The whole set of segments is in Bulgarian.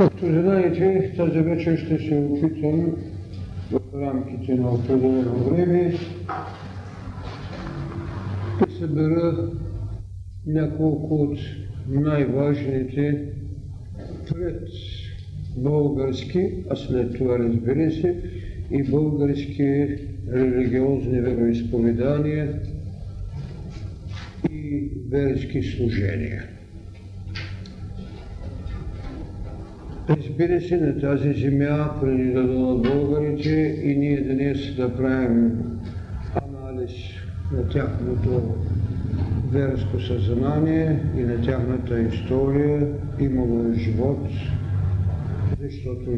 Както знаете, тази вечер ще се опитам в рамките на определено време да събера няколко от най-важните пред български, а след това разбира се, и български религиозни вероисповедания и верски служения. Разбира се, на тази земя, да дадат българите и ние днес да правим анализ на тяхното верско съзнание и на тяхната история, имало живот, защото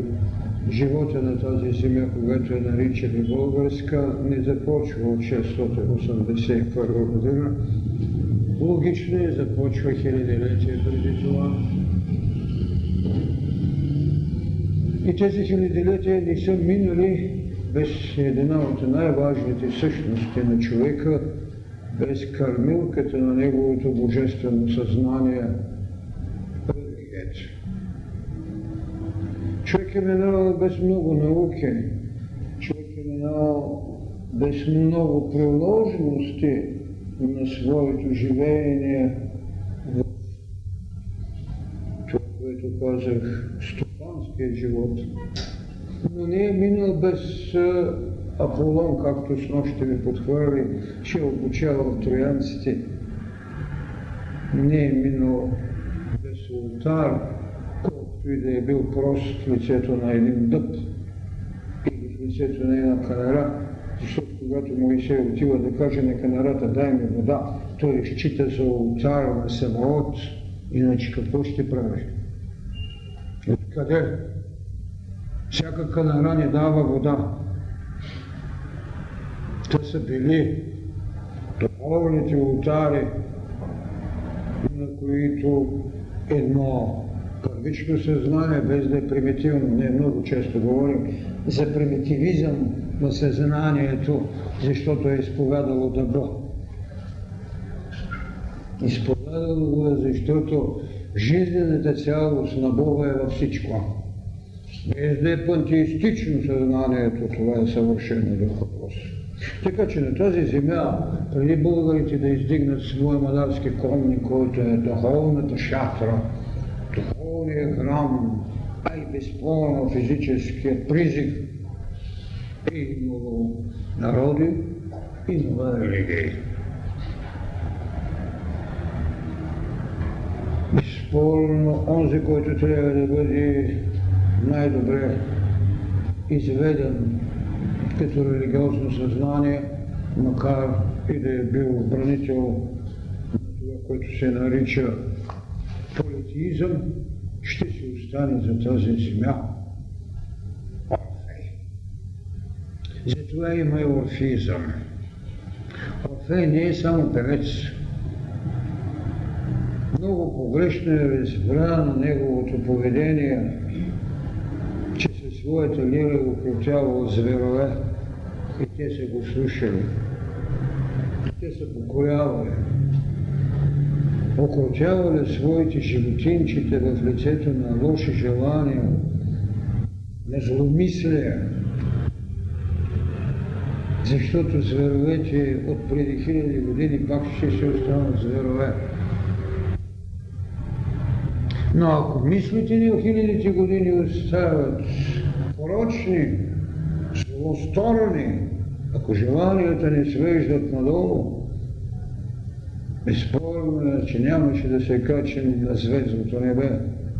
живота на тази земя, когато е наричали българска, не започва от 681 година. Логично е, започва хилядилетия преди това. И тези хилядилетия не са минали без една от най-важните същности на човека, без кърмилката на неговото божествено съзнание. Човек е минал без много науки, човек е минал без много приложности на своето живеене в това, което казах, стопанския живот. Но не е минал без Аполон, както с нощите ви подхвърли, че е обучавал троянците. Не е минал без ултар, колкото и да е бил прост в лицето на един дъб или в лицето на една канара, защото когато Моисей отива да каже на канарата дай ми вода, той счита за ултара на самоот, иначе какво ще прави? Откъде? Всяка канара не дава вода. Те са били духовните ултари, на които едно първично съзнание, без да е примитивно, не много често говорим за примитивизъм на съзнанието, защото е изповядало добро. Изповядало го е, защото жизнената цялост на Бога е във всичко. Без да е пантеистично съзнанието, това е съвършено друг въпрос. Така че на тази земя, преди българите да издигнат своя мадарски конни, който е духовната шатра, духовният храм, а и безспорно физическият призив, е имало народи и нова религия. Безспорно, онзи, който трябва да бъде най-добре изведен като религиозно съзнание, макар и да е бил бранител на това, което се нарича политизъм, ще си остане за тази земя. Затова има и орфизъм. Орфей не е само певец. Много погрешно е разбрано неговото поведение, че със своята лира е укротявал зверове и те са го слушали. Те са покорявали. Окротявали своите животинчета в лицето на лоши желания, на зломислия, защото зверовете от преди хиляди години пак ще се останат зверове. Но ако мислите ни от хилядите години остават порочни, злосторни, ако желанията ни свеждат надолу, безспорно е, че нямаше да се качим на звездното небе,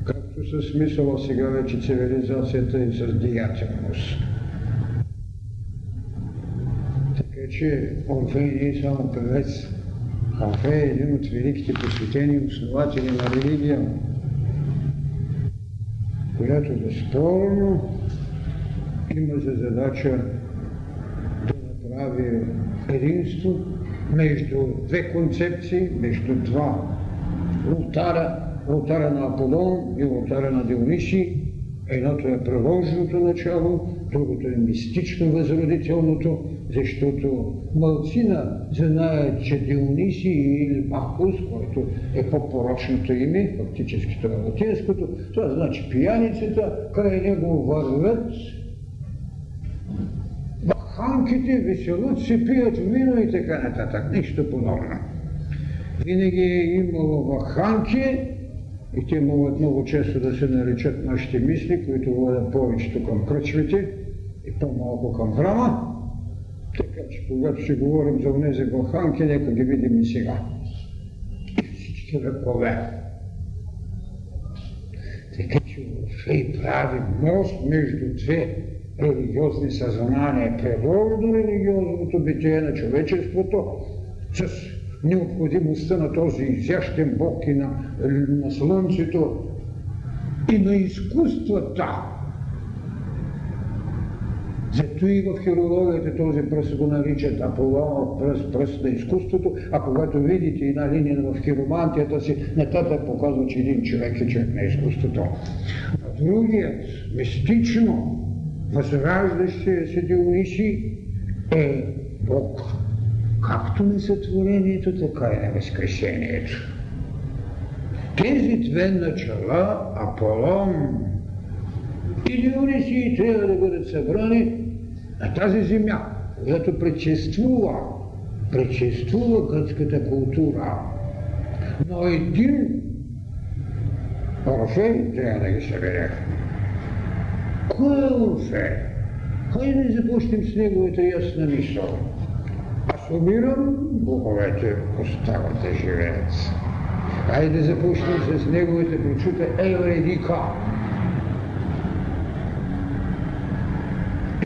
както със смисъла сега вече цивилизацията и с деятелност. Така че Орфей не е само певец, Орфей е един от великите посветени основатели на религия, която безспорно има за задача да направи единство между две концепции, между два ултара, ултара на Аполон и ултара на Диониси, Едното е приложеното начало, другото е мистично възродителното, защото малцина знаят, че Дионисий или Бахус, който е по-порочното име, фактически това е латинското, това значи пияницата, край него вървят баханките, веселят се, пият вино и така нататък. Нищо подобно. Винаги е имало ваханки, и те могат много често да се наречат нашите мисли, които водят повечето към кръчвите и по-малко към храма. Така че, когато ще говорим за унези бълханки, нека ги видим и сега. Всички векове. Така че Орфей прави мост между две религиозни съзнания, природно религиозното битие на човечеството с необходимостта на този изящен Бог и на, на Слънцето и на изкуствата. Зато и в хирологията този пръст го наричат Аполлон, пръст, пръст на изкуството, а когато видите една линия в хиромантията си, нататък показва, че един човек е човек на изкуството. А другият, мистично, възраждащия се Диониси е Бог както на сътворението, така и на възкресението. Тези две начала, Аполон и Дионисий, трябва да бъдат събрани на тази земя, която предшествува, предшествува гръцката култура. Но един Орфей трябва да ги събере. Кой е Орфей? Хайде да започнем с неговата ясна мисъл. Аз умирам, боговете остават да живеят. Хайде да започнем с неговата прочута Евредика.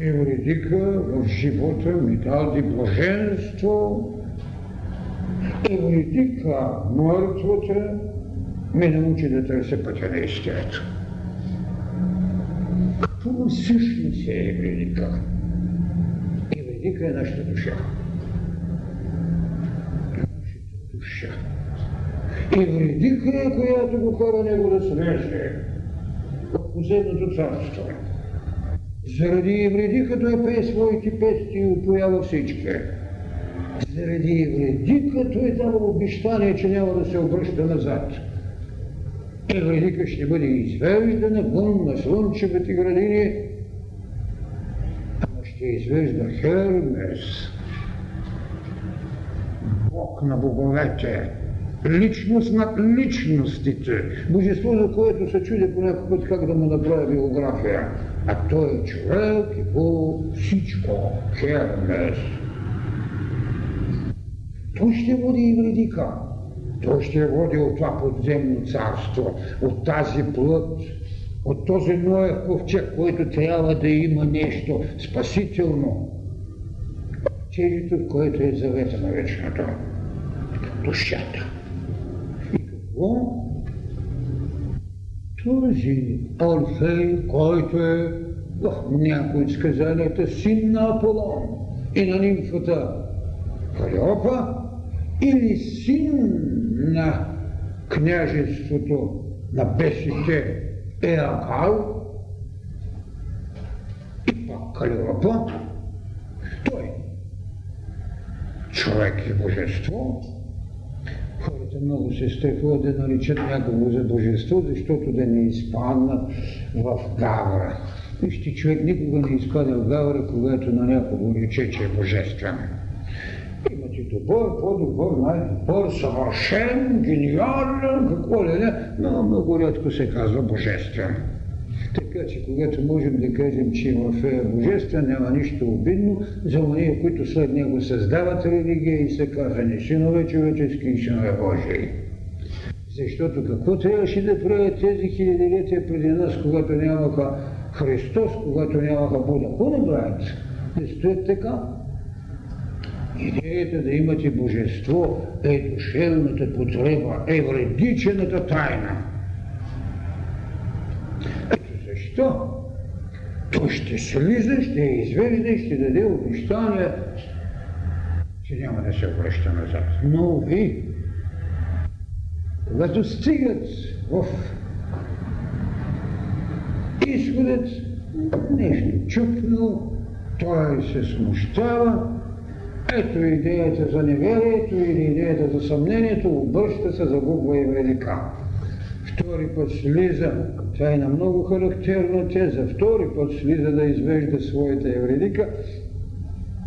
Евредика в живота ми даде блаженство. Евредика, мъртвата, ме научи да търся пътя на истината. Какво всъщност е Евредика? Евредика е нашата душа. душа. И вредиха е, която го кара него да слезе в последното царство. Заради вредиха той пее своите пести и упоява всички. Заради вредика той дава обещание, че няма да се обръща назад. Евредика ще бъде извеждана вън на слънчевите градини, ама ще извежда Хермес, Бог на боговете, личност над личностите, божество, за което се чуди по някакъв път как да му направя биография. А той е човек и по всичко, Хермес. Той ще води и вредика. Той ще води от това подземно царство, от тази плът, от този Ноев ковчег, който трябва да има нещо спасително. Челито, което е завета на вечното. Душата. И какво? Този Орфей, който е в някои сказанията син на Аполон и на нимфата Калиопа, или син на княжеството на бесите Еакал. И пак Калиопа, той човек и божество, хората много се страхуват да наричат някого за божество, защото да не изпаднат в гавра. Вижте, човек никога не изпада в гавра, когато на някого рече, че е божествен. Имате добър, по-добър, най-добър, съвършен, гениален, какво ли не, но много рядко се казва божествен. Така че, когато можем да кажем, че в е божествен, няма нищо обидно за уния, които след него създават религия и са казани синове човечески и синове Божии. Защото какво трябваше да правят тези хилядилетия преди нас, когато нямаха Христос, когато нямаха Буда? Какво да правят? Да стоят така. Идеята да имате божество е душевната потреба, е вредичената тайна. Ето защо той ще слиза, ще я извежда и ще даде обещание, че няма да се връща назад. Но ви, когато стигат в изходът нещо чупно, той се смущава, ето идеята за неверието или идеята за съмнението, обръща се, загубва и велика. Втори път слиза, това е на много характерна теза, втори път слиза да извежда своята евредика,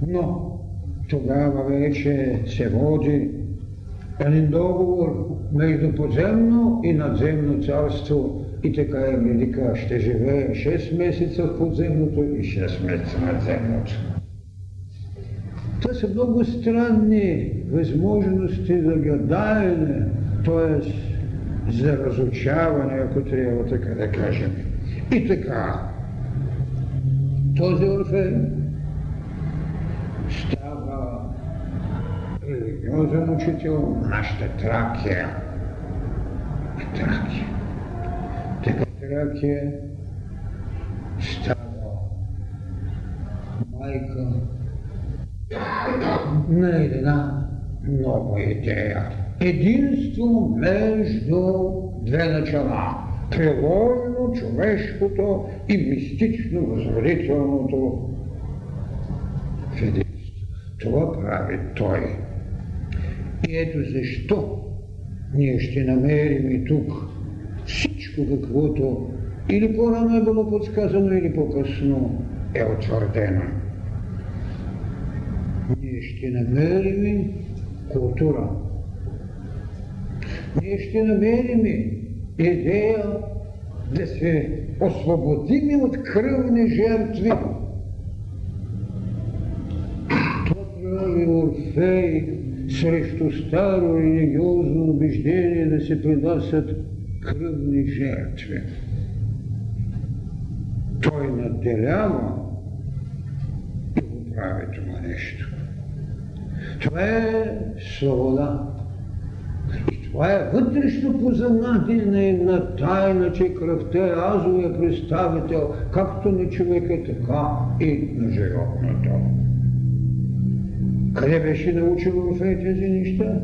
но тогава вече се води един договор между подземно и надземно царство и така Евредика ще живее 6 месеца в подземното и 6 месеца надземното. Това са много странни възможности за гадаене, т.е. за разучаване, ако трябва така да кажем. И така, този Орфей става религиозен учител на нашата Тракия. Тракия. Така Тракия става майка на една нова идея. Единство между две начала. Приложено човешкото и мистично възродителното в единство. Това прави той. И ето защо ние ще намерим и тук всичко каквото или по-рано е било подсказано, или по-късно е утвърдено ние ще намерим култура. Ние ще намерим идея да се освободим от кръвни жертви. Това прави Орфей срещу старо религиозно убеждение да се принасят кръвни жертви. Той наделява и го прави това нещо. Това е свобода. Това е вътрешно познание на тайна, че кръвта е азовия представител, както на човека, така и на животното. Къде беше научил Орфей тези неща?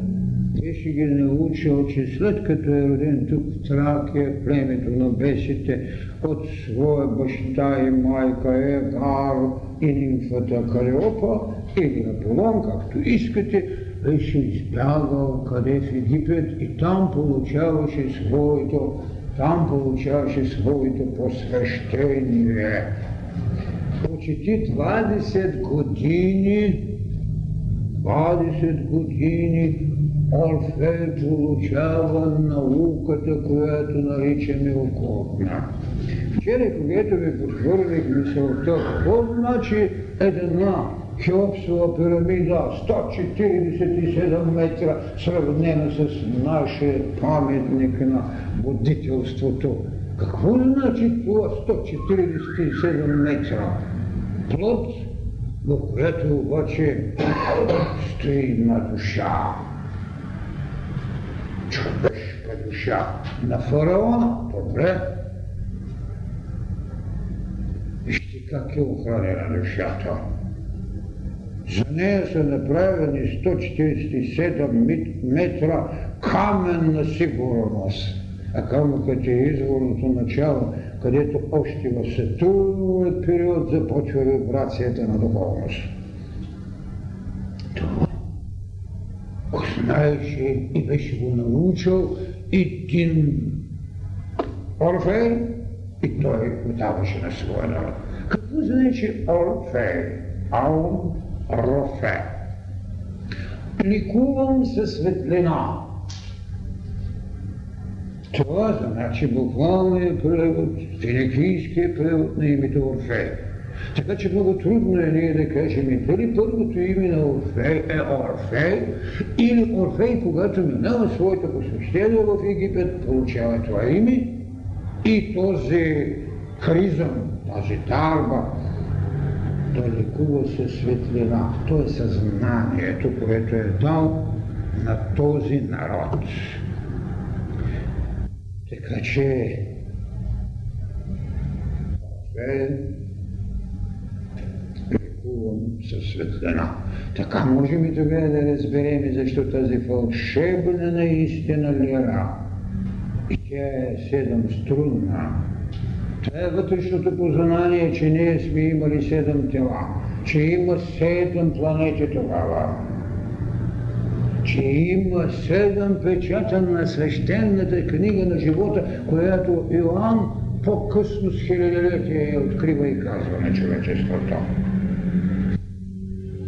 Беше ги научил, че след като е роден тук в Тракия, племето на бесите, от своя баща и майка Егар и нимфата Калиопа, или Аполон, както искате, беше избягал къде в Египет и там получаваше своето, там получаваше своето посвещение. Почти 20 години, 20 години Орфей получава науката, която наричаме околна. Вчера, когато ви подхвърлих мисълта, какво значи една Хеопсова пирамида, 147 метра, сравнена с нашия паметник на будителството. Какво значи това 147 метра? Плод, в която обаче стои една душа. Човешка душа на фараона. Добре. Вижте как е охранена душата. За нея са направени 147 метра каменна сигурност. А камъкът е изворното начало, където още в Сатурновият период започва вибрацията на духовност. Това знаеше и беше го научил един Орфей и той го даваше на своя народ. Какво значи Орфей? Аум Рофе. Ликувам със светлина. Това значи буквалният превод, финикийския превод на името Орфей. Така че много трудно е ние да кажем и дали първото име на Орфей е Орфей или Орфей, когато минава своето посвещение в Египет, получава това име и този харизъм, тази дарба, той лекува със светлина. То е съзнанието, което е дал на този народ. Така че е лекувам със светлина. Така можем и тогава да разберем защо тази фалшебна наистина лира. И тя е седем струнна Това е вътрешното познание, че ние сме имали седем тела, че има седем планети тогава, че има седем печата на свещената книга на живота, която Иоанн по-късно с хилядолетие открива и казва на човечеството.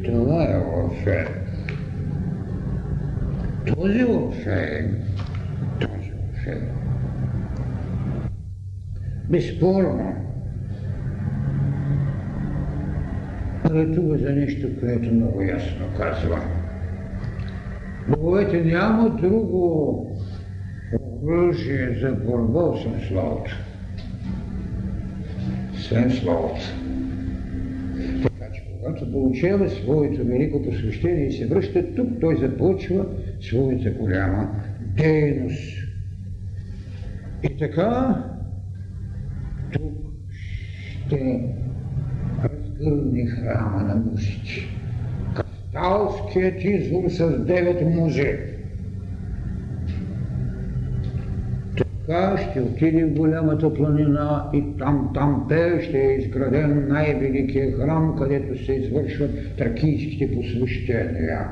Това е Орфей. Този Орфей, този Орфей, безспорно ретува за нещо, което много ясно казва. Боговете няма друго оръжие за борба, освен Словото. Освен Словото. Така че, когато получава своето велико посвещение и се връща тук, той започва своята голяма дейност. И така, ще разгърне храма на музите. Касталският извор с девет музи. Така ще отиде в голямата планина и там, там те ще е изграден най-великият храм, където се извършват тракийските посвещения.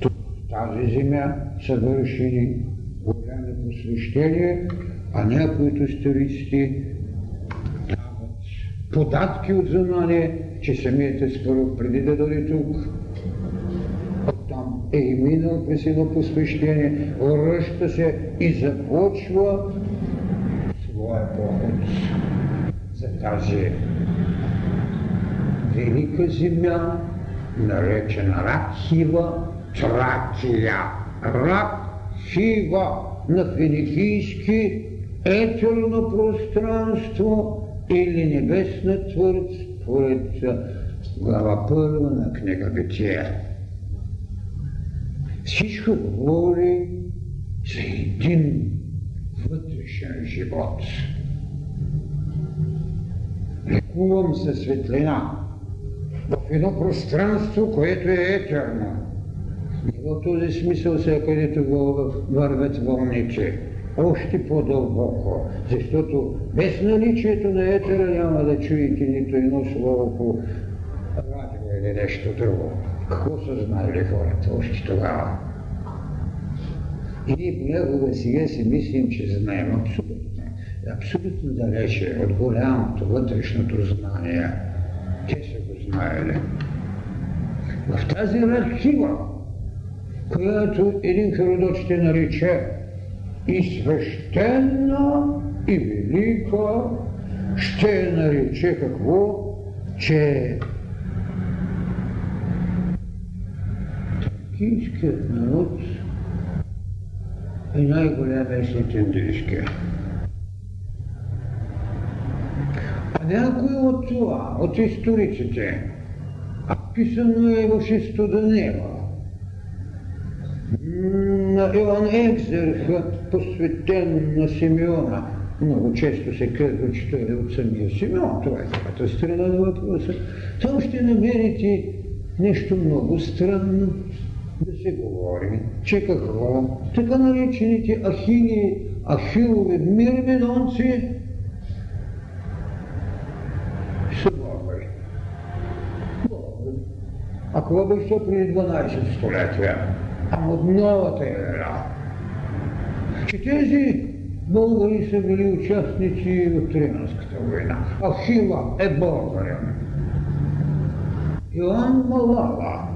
Тук в тази земя са вършили голями посвещения, а някои историците податки от знание, че самият Аспаров преди да дойде тук, оттам е и минал през едно посвещение, връща се и започва своя поход за тази велика земя, наречена Ракхива, Тракия. Ракхива на финикийски етерно пространство или небесна твърд, според глава първа на книга Битие. Всичко говори за един вътрешен живот. Лекувам със светлина в едно пространство, което е етерно. И в този смисъл сега, където вървят вълните, още по-дълбоко, защото без наличието на етера няма да чуете нито едно слово по радио или нещо друго. Какво са знаели хората още тогава? И понякога сега си мислим, че знаем абсолютно. Абсолютно далече от голямото вътрешното знание. Те са го знаели. В тази архива, която един Херодот ще нарече и свещена, и велика, ще нарече какво? Че туркийският народ е най-големия след индийския. А някой от това, от историците, а писано е в шесто Данила, на Иоанн Екзерх, посветен на Симеона. Много често се казва, че той е от самия Симеон. Това е другата страна на въпроса. Там ще намерите нещо много странно да се говори, че какво? Така наречените ахили, ахилови мирмидонци са богове. А какво беше преди 12 столетия? А от новата ера. Че тези българи са били участници в Трианската война. Ахила е българин. Иоанн Малала,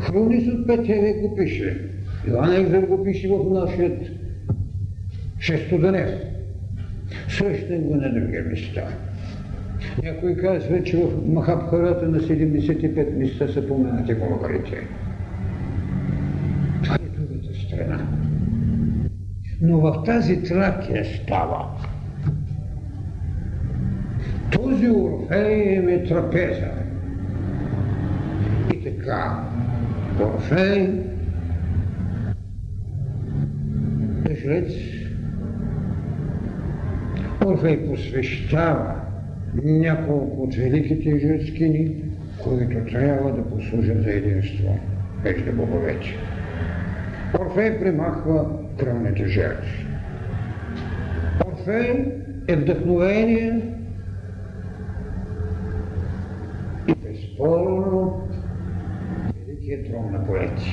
Хронис от Петеве го пише. Иоанн Екзер го пише в нашият шестоденев. Срещам го на други места. Някой казва, че в Махабхарата на 75 места са поменати българите. Това е другата страна. Но в тази Тракия става. Този Орфей е трапеза. И така, Орфей е жрец. Орфей посвещава няколко от великите жрецкини, които трябва да послужат за единство между боговете. Орфей примахва кръвните жертви. Орфей е вдъхновение и безспорно великият трон на поети.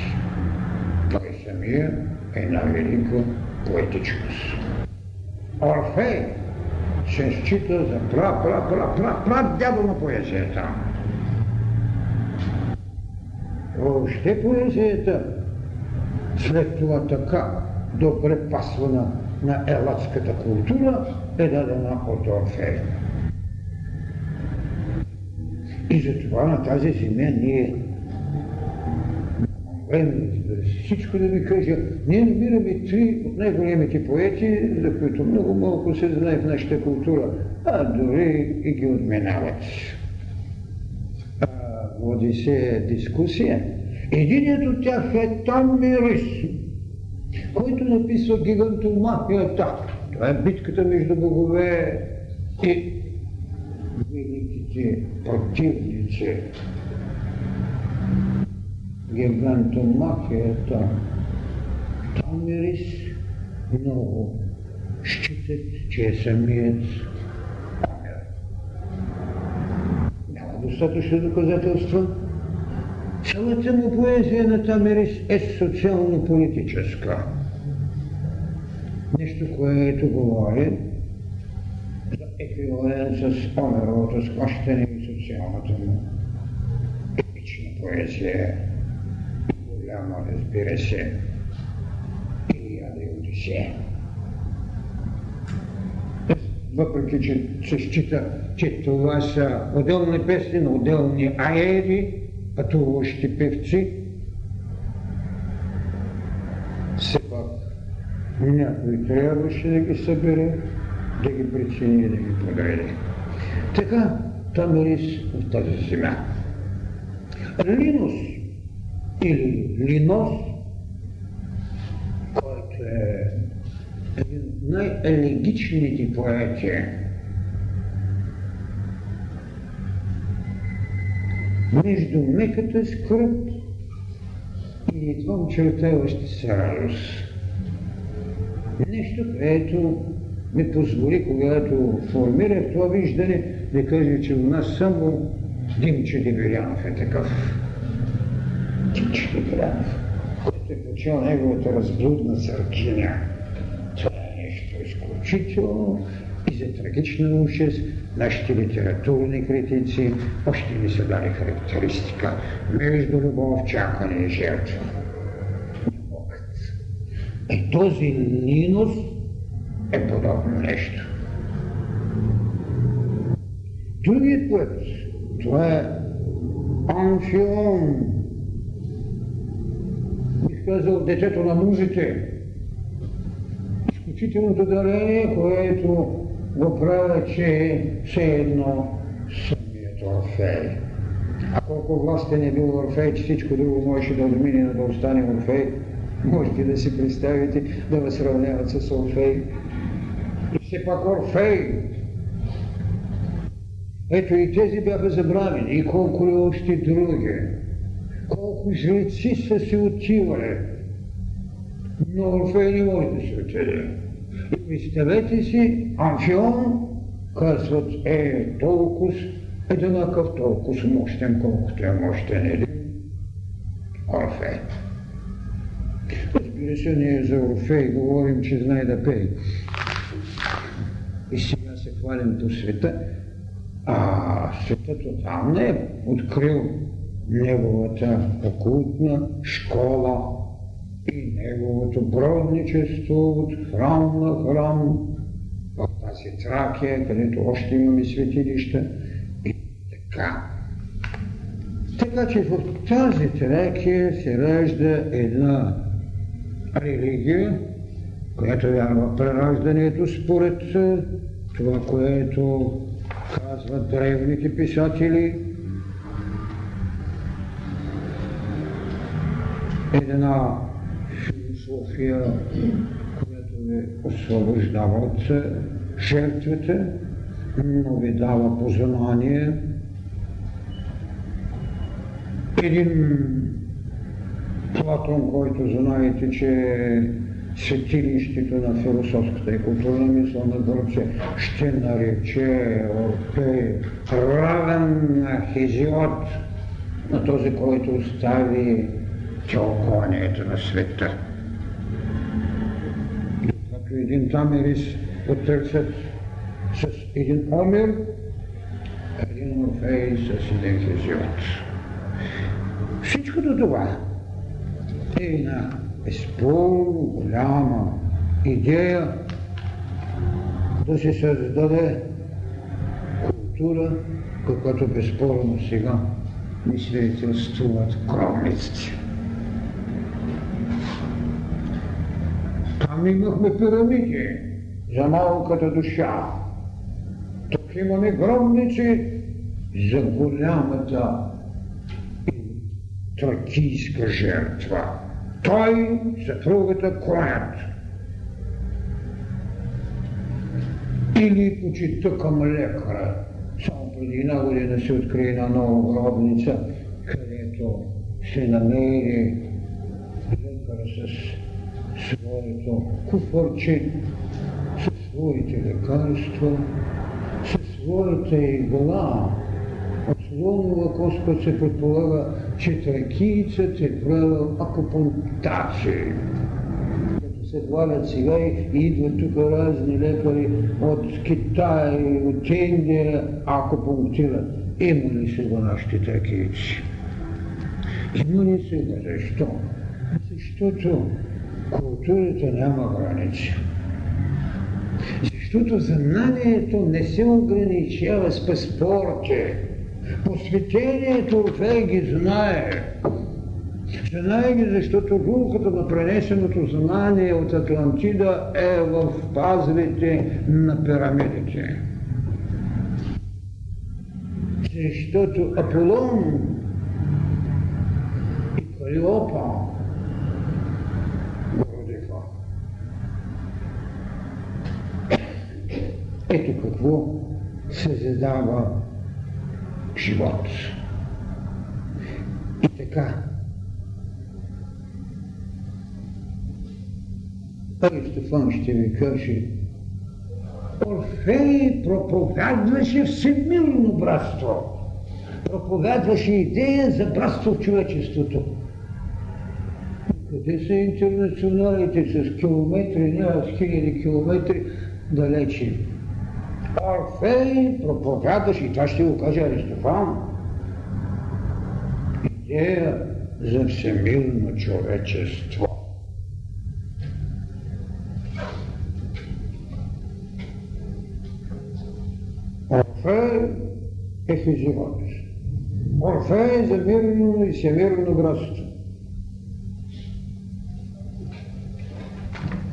Той самия е на велика поетичност. Орфей се счита за пра, пра, пра, пра, пра дядо на поезията. Въобще поезията след това така добре пасвана на елатската култура е дадена от Орфей. И затова на тази земя ние всичко да ви кажа, ние намираме три от най-големите поети, за които много малко се знае в нашата култура, а дори и ги отменават. А, води се дискусия. Единият от тях е Том Мирис, който написва гигантомахията. Това е битката между богове и великите противници. Гигантомахията. Томирис много считат, че е самият. Няма достатъчно доказателства. Цялата му поезия на Тамерис е социално-политическа. Нещо, което говори за еквивалент с Омеровото схващане и социалната му епична поезия. Голяма, разбира се, Илиада и Одисея. Въпреки, че се счита, че това са отделни песни на отделни аери, пътуващи певци, все пак някой трябваше да ги събере, да ги причини и да ги подреди. Така, Тамерис в тази земя. Линус или Линос, който е един от най-елегичните поети, между меката скръп и едва очертаваща се радост. Нещо, което ми позволи, когато формирах това виждане, да кажа, че у нас само Димчо Дебелянов е такъв. Димчо Дебелянов, който е почел неговата разблудна църкиня. Това е нещо изключително и за трагична участ нашите литературни критици още не са дали характеристика между любов, чакане и жертва. И този Линус е подобно нещо. Другият път, това е Амфион. Казал детето на музите. Изключителното дарение, което го правя, че е все едно самият Орфей. А колко властен е бил Орфей, че всичко друго можеше да отмине, да остане Орфей, можете да си представите да ме сравняват с Орфей. И все пак Орфей. Ето и тези бяха забравени, и колко ли още други. Колко жреци са се отивали. Но Орфей не може да се отиде. И представете си, Амфион, казват, е толкова еднакъв, толкова мощен, колкото е мощен един Орфей. Се, ние за Орфей говорим, че знае да пее. И сега се хвалим по света, а светът отдавна е открил неговата окултна школа и неговото бродничество от храм на храм в тази Тракия, където още имаме светилища и така. Така че в тази Тракия се ражда една религия, която вярва прераждането според това, което казват древните писатели, една философия, която ви освобождава от жертвите, но ви дава познание. Един Платон, който знаете, че светилището на философската и културна мисъл на Гърция, ще нарече Орфей равен на Хезиот, на този, който остави тълкованието на света. Като един тамерис потърсят с един Омер, един Орфей с един Хезиот. Всичкото това е една безспорно голяма идея да се създаде култура, каквато безспорно сега ни свидетелствуват кровниците. Там имахме пирамиди за малката душа. Тук имаме гробници за голямата тракийска жертва. Той, съпругата, конят. Или почита към лекара. Само преди една година се откри една нова гробница, където се намери лекара с своето куфърче, със своите лекарства, със своята игла, от слонова кост, се предполага, че тракийцът е правил акупунктации. Като се хвалят сега и идват тук разни лекари от Китай, от Индия, акупунктират. Има ли сега нашите тракийци? Има ли сега? Защо? Защото културата няма граници. Защото знанието не се ограничава с паспорти. Посветението Орфей ги знае. Знае ги, защото рулката на пренесеното знание от Атлантида е в пазлите на пирамидите. Защото Аполон и Калиопа родиха. Ето какво се задава живот. И така, Аристофан ще ви каже, Орфей проповядваше всемирно братство. Проповядваше идея за братство в човечеството. Къде са интернационалите с километри, няма с хиляди километри далече? Орфей проповядваше, и това ще го каже Аристофан, идея за всемирно човечество. Орфей е физиот. Орфей е за мирно и всемирно братство.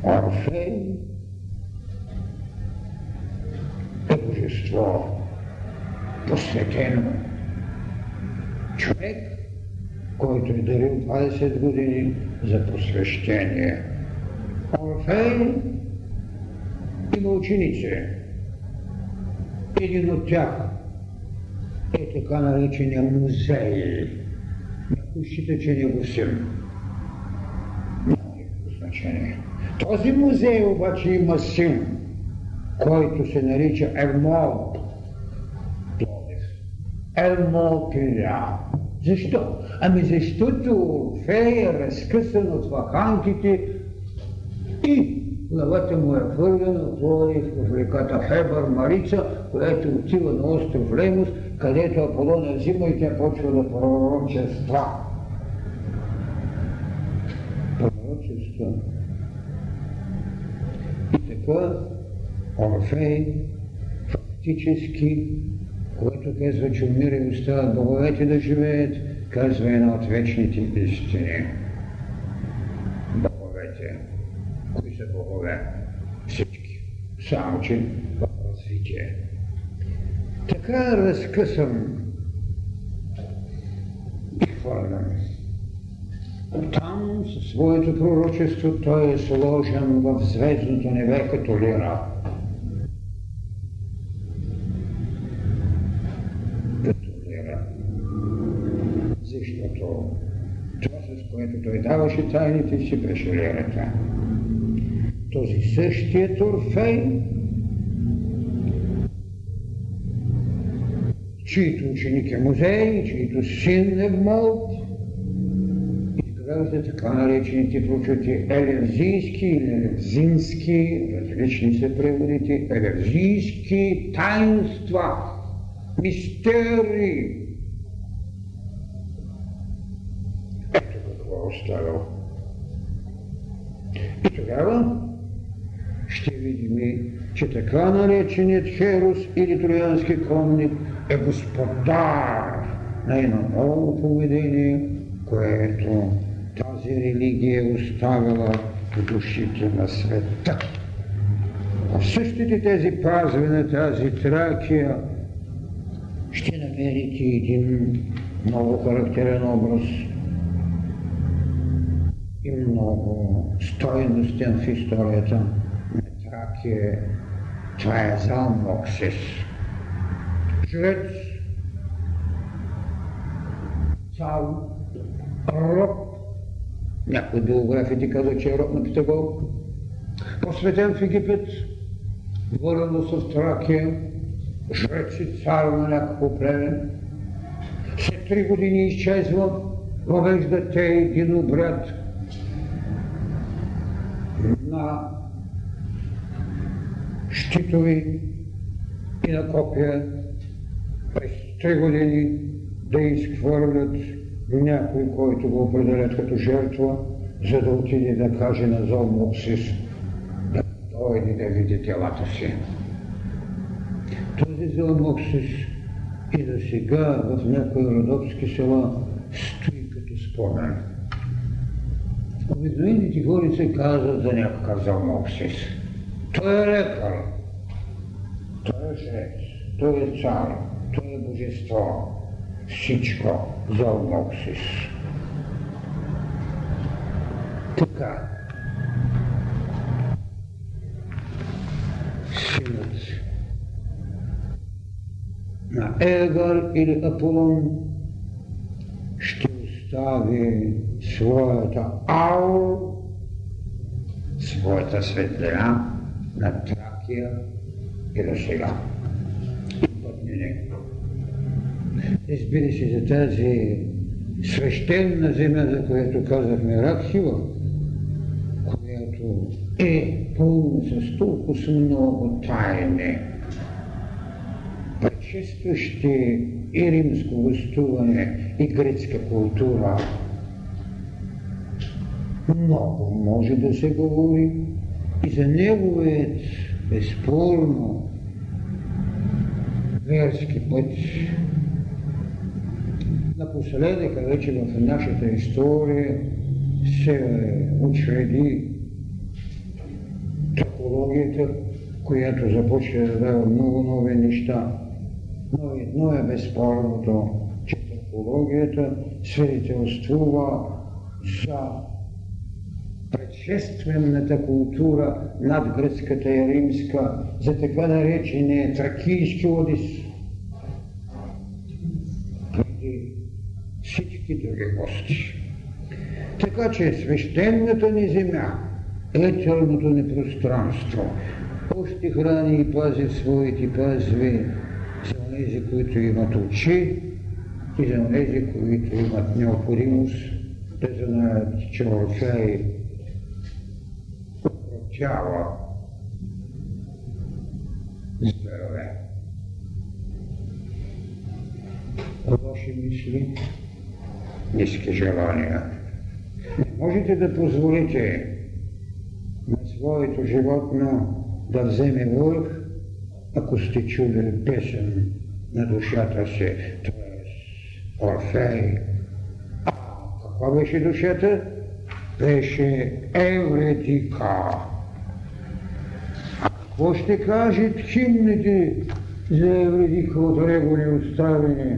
Орфей божество, посветено. Човек, който е дарил 20 години за просвещение. Орфей има ученици. Един от тях е така наречения музей. Някой счита, че е негов син. Няма никакво значение. Този музей обаче има син, който се нарича Ермол Пловдив. Защо? Ами защото Фей е разкъсан от ваханките и главата му е хвърлена от Пловдив в реката Хебър Марица, която отива на остров Лемус, където Аполон е взима и тя почва да пророчества. Пророчества. И така Орфей фактически, когато казва, че умира и остават боговете да живеят, казва една от вечните истини. Боговете. Кои са богове? Всички. Само, че в развитие. Така разкъсам и хвърлям. Там със своето пророчество той е сложен в звездното небе като лира. Това, с което той даваше тайните си, беше лирата. този същия Орфей, чието ученик е музей, чието син е Малт, изгражда така наречените прочути елерзийски или елерзински, различни са преводите, елерзийски таинства, мистерии. Оставил. И тогава ще видим, че така нареченият Херус или Троянски конник е господар на едно ново поведение, което тази религия е оставила в душите на света. А в същите тези пазви на тази Тракия ще намерите един много характерен образ и много стойностен в историята на Тракия. Това е Залмоксис жрец, цар, роб. Някои биографите казват, че е роб на Питагор. Посветен в Египет, водено в Тракия, жрец и цар на някакво племе. След три години изчезва, въвежда те един обряд на щитови и на копия през три години да изхвърлят някой, който го определят като жертва, за да отиде да каже на Золмопсис да дойде да види телата си. Този Золмопсис и за сега в някои родопски села стои като спомен. Обикновените хора се казват за някакъв Золмопсис. Той е лекар, той е жрец, той е цар, той е божество. Всичко за Моксис. Така. Синът на Егър или Аполон ще остави своята аура, своята светлина на Тракия и до сега. Разбира се, за тази свещена земя, за която казахме Ракхива, която е пълна с толкова много тайни, предшестващи и римско гостуване, и грецка култура. Много може да се говори и за неговият безспорно верски път Напоследък вече в нашата история се учреди топологията, която започва да дава много нови неща. Но едно е безспорното, че топологията свидетелствува за предшествената култура над гръцката и римска, за така наречения тракийски одис, всички други гости. Така че свещената ни земя, етерното ни пространство, още храни и пази своите пазви за тези, които имат очи и за тези, които имат необходимост да знаят, че Орфей укротява здраве. Лоши мисли, ниски желания. Не можете да позволите на своето животно да вземе върх, ако сте чули песен на душата си, т.е. Орфей. А каква беше душата? Беше Евредика. А какво ще кажат химните за Евредика от Регули оставени?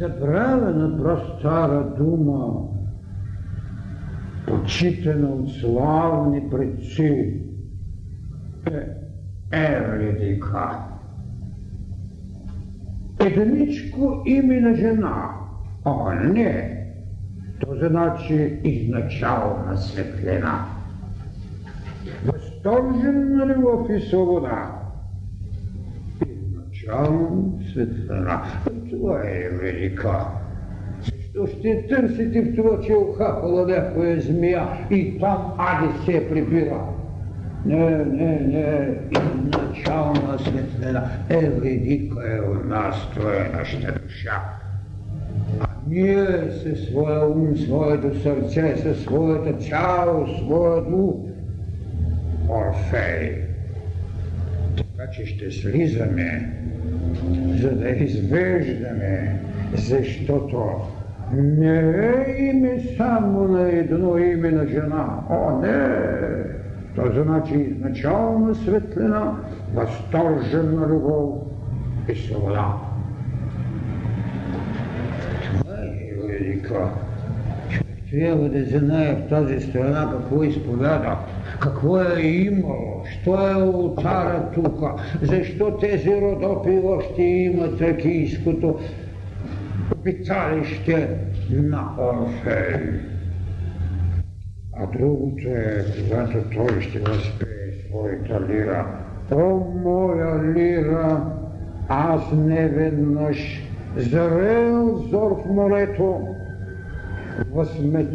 забравена простара дума, почитана от славни предци, е Евредика. Единичко име на жена, а не, то значи изначална светлина. възторженна любов и свобода. Изначално светлина. Това е велика. Защо ще търсите в това, че е охапала някоя змия и там Ади се прибира? Не, не, не, изначална светлина е велика е у нас, е нашата душа. А ние със своя ум, своето сърце, със своята цяло, своя дух, Орфей. Така че ще слизаме, за да извеждаме, защото не е име само на едно име на жена. О, не! То значи изначална светлина, възторжена любов и свобода. Това е велика. Трябва да знае в тази страна какво изповяда, какво е имало, що е ултара тук, защо тези родопи още имат тракийското обиталище на Орфей. А другото е, когато той ще възпее своята лира. О, моя лира, аз не веднъж зрел зор в морето, възмет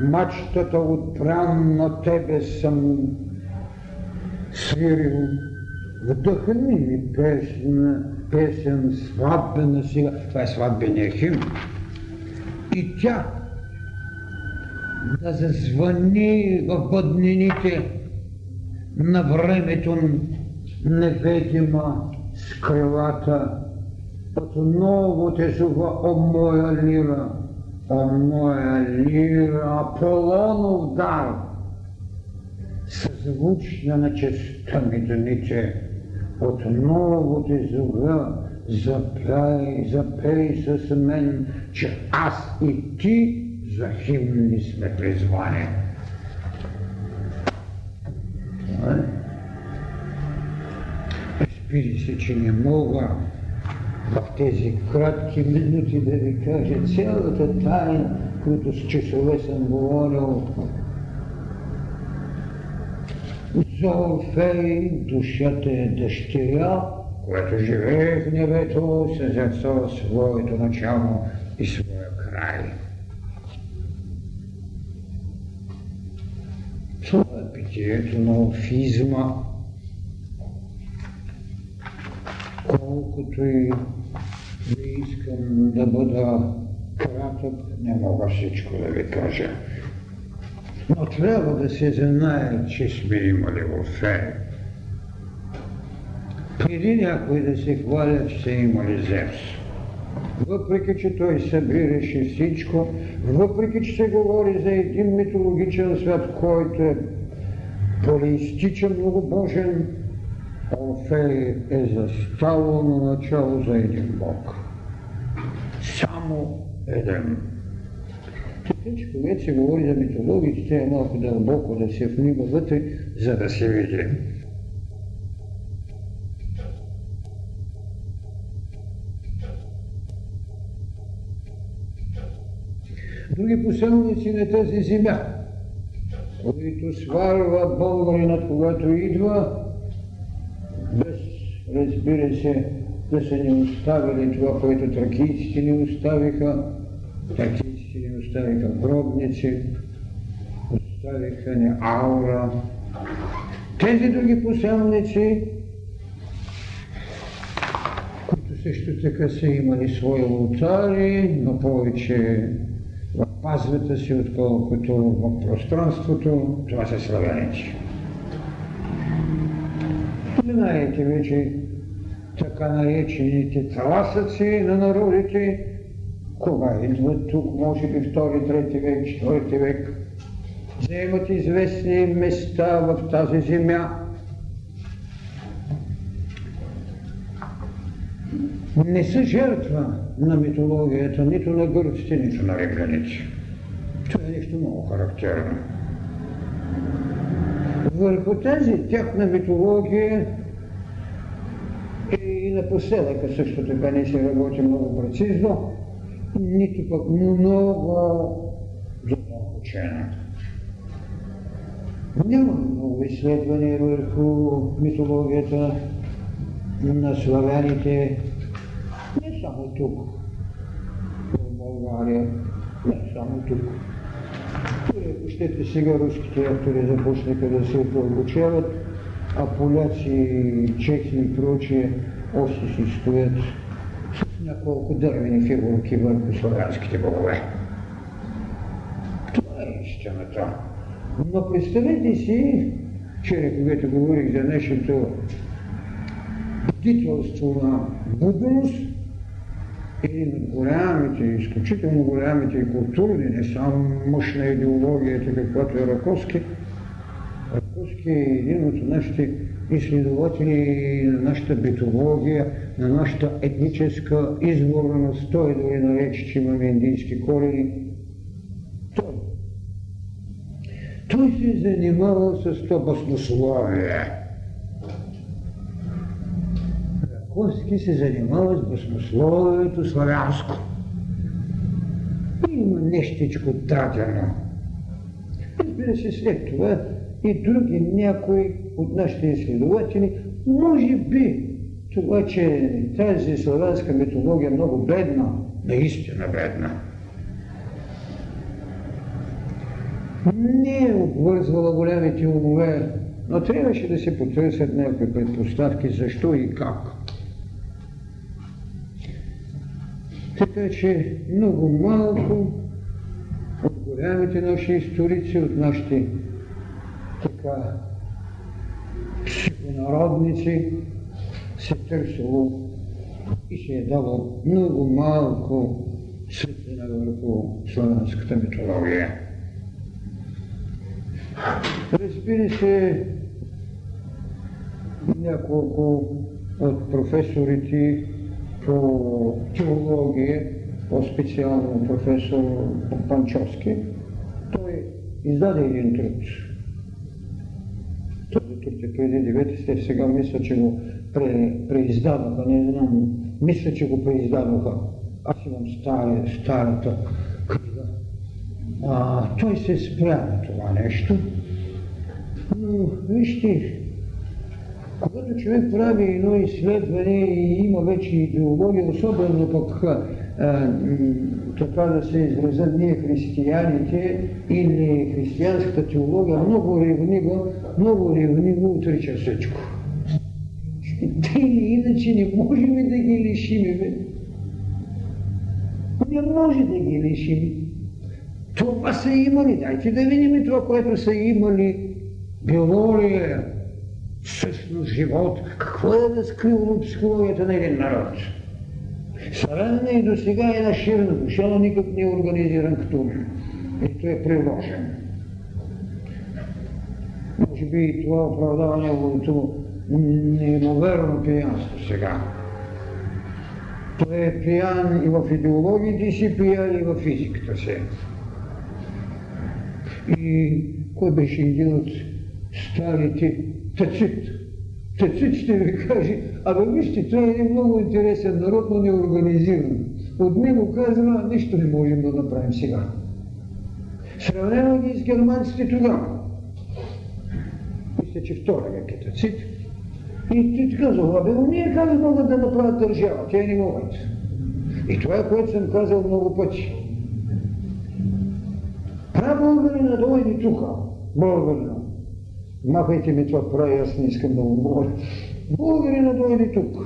мачтата отпрям на тебе съм свирил. Вдъхни ми песен, песен сватбена сега. Това е сватбения хим. И тя да зазвъни в бъднините на времето невидима с крилата. Отново те зова, о моя лира, о моя лира, Аполонов дар, съзвучна на честа ми дните, отново те зова, запей, запей с мен, че аз и ти за химни сме призвани. Разбира се, че не мога в тези кратки минути да ви кажа цялата тайна, които с часове съм говорил. За Орфей душата е дъщеря, която живее в небето, съзерцава своето начало и своя край. Това е питието на офизма, колкото и не искам да бъда кратък, не мога всичко да ви кажа. Но трябва да се знае, че сме имали Орфей. Преди някой да се хваля, че имали Зевс. Въпреки, че той събираше всичко, въпреки, че се говори за един митологичен свят, който е полистичен, многобожен, Орфей е застало на начало за един Бог. Само един. Че когато се говори за митологията, трябва малко дълбоко да се внима вътре, за да се види. други поселници на тази земя, които сварва българинът, когато идва, без, разбира се, да са ни оставили това, което тракийците ни оставиха. Тракийците ни оставиха гробници, оставиха ни аура. Тези други поселници, които също така са имали свои лотари, но повече в пазвата си, отколкото в пространството, това са славяници. Знаете вече така наречените тласъци на народите, кога идват тук, може би втори, трети век, четвърти век, вземат известни места в тази земя, не са жертва на митологията, нито на гърците, нито на римляните. Това е нещо много характерно. Върху тази тяхна митология и напоследък също така не се работи много прецизно, нито пък много задълбочено. Няма много изследвания върху митологията на славяните, само тук, в България, не само тук. Дори ако щете сега руските автори започнаха да се обучават, а поляци, чехи и прочие още си стоят с няколко дървени фигурки върху славянските богове. Това е истината. Но представете си, че когато говорих за нещото бдителство на будност, от голямите, изключително голямите културни, не само мощна идеологията, каквато е Раковски. Раковски е един от нашите изследователи на нашата битология, на нашата етническа изборност. Той дори нарече, че имаме индийски корени. Той. Той се занимавал с това баснословие. Раковски се занимава с баснословието славянско. Има нещичко дадено. Разбира се, след това и други някои от нашите изследователи, може би това, че тази славянска митология е много бедна, наистина бедна, не е обвързвала големите умове, но трябваше да се потърсят някакви предпоставки защо и как. Така че много малко от голямите наши историци, от нашите така психонародници се търсило и се е дало много малко светлина върху славянската митология. Разбира се, няколко от професорите по теология, по-специално професор Панчовски, той издаде един труд. Този труд е преди 9 сте, сега мисля, че го пре, преиздадоха, не знам, мисля, че го преиздадоха. Аз имам стара, старата книга. Той се спря на това нещо. Но, вижте, когато човек прави едно изследване и има вече идеология, особено пък така да се изразят ние християните или християнската теология, много ревниво, много ревниво отрича всичко. Те или иначе не можем да ги лишим. Не може да ги лишим. Това са имали. Дайте да видим това, което са имали. Било ли е всъщност живот? Какво е разкрило психологията на един народ? Саранна и до сега е душа, но никак не е организиран като. И той е приложен. Може би и това оправдава неговото неимоверно пиянство сега. Той е пиян и в идеологиите си, пиян и в физиката си. И кой беше един от старите тъцит? Тъцит ще ви каже, абе вижте, това е много интересен народ, но неорганизиран. От него казва, нищо не можем да направим сега. Сравнено ги с германците тогава. Мисля, че втора век е Тъцит. И ти казал, абе, ние как могат да направят държава? Те не могат. И това е което съм казал много пъти. Българина дойде тук. Българина. Махайте ми това прави, аз не искам да го говоря. Българина дойде тук.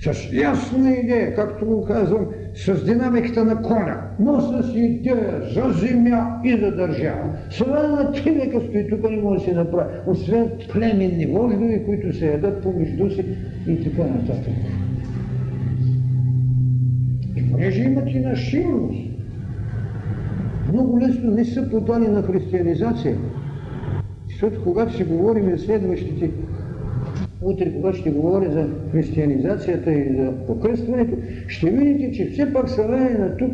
С ясна идея, както го казвам, с динамиката на коня, но с идея за земя и за държава. Сега на три века стои тук не може да се направи, освен племенни вождови, които се ядат помежду си и така нататък. И понеже имат и нашивност, много лесно не са подали на християнизация. Защото когато ще говорим за следващите, утре когато ще говоря за християнизацията и за покръстването, ще видите, че все пак на тук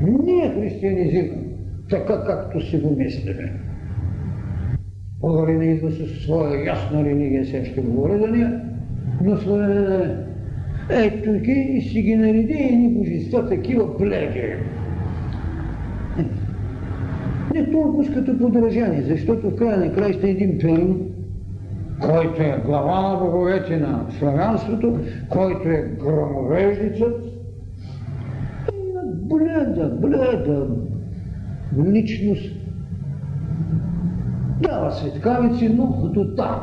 не е християнизиран, така както си го мислиме. Българина идва със своя ясна религия, сега ще говоря за нея, но своя ето и си ги нареди едни божества, такива блеги. Не толкова като подражание, защото в края на края ще един Перун, който е глава на боговете на славянството, който е громовеждицът, бледа, бледа личност. Дава светкавици, но като там.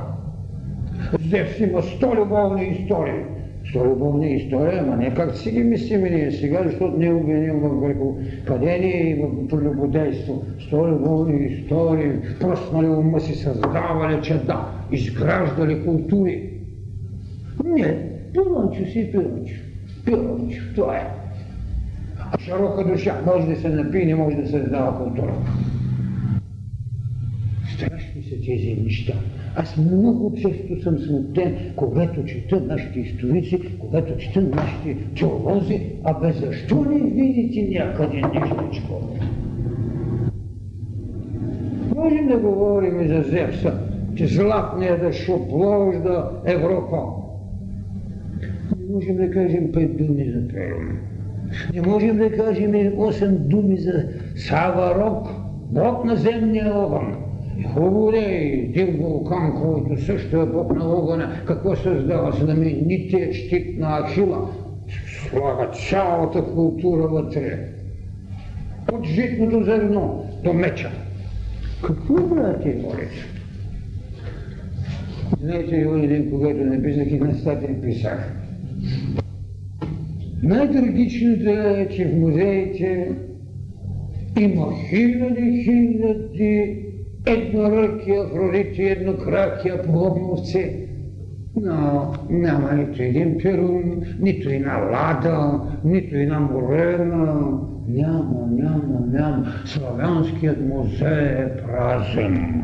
Зевс има сто любовни истории. Сто любовни истории, ама не как си ги мислим ние сега, защото не обвиним в грехопадение и в прелюбодейство. Сто любовни истории, пръснали ума си, създавали чеда, изграждали култури. Не, пирончо си пирончо. Пирончо, това е. А широка душа може да се напие, може да се създава култура. Страшни са тези неща. Аз много често съм смутен, когато чета нашите историци, когато чета нашите теолози, а бе защо не видите някъде нещичко? Можем да говорим и за Зевса, че златният да шопложда Европа. Не можем да кажем пет думи за Перун. Не можем да кажем и 8 думи за Саварок, бог на земния огън. Хубаво е един вулкан, който също е бог на огъня, какво създава знаменития щит на Ахила. Слага цялата култура вътре. От житното зърно до меча. Какво брате, молите? Знаете, един, когато написах и на статия писах. Най-трагичното е, че в музеите има хиляди, хиляди едноръки Афродити, еднокраки Аполлоновци, но няма нито един Перун, нито една Лада, нито една Морена. Няма, няма, няма. Славянският музей е празен.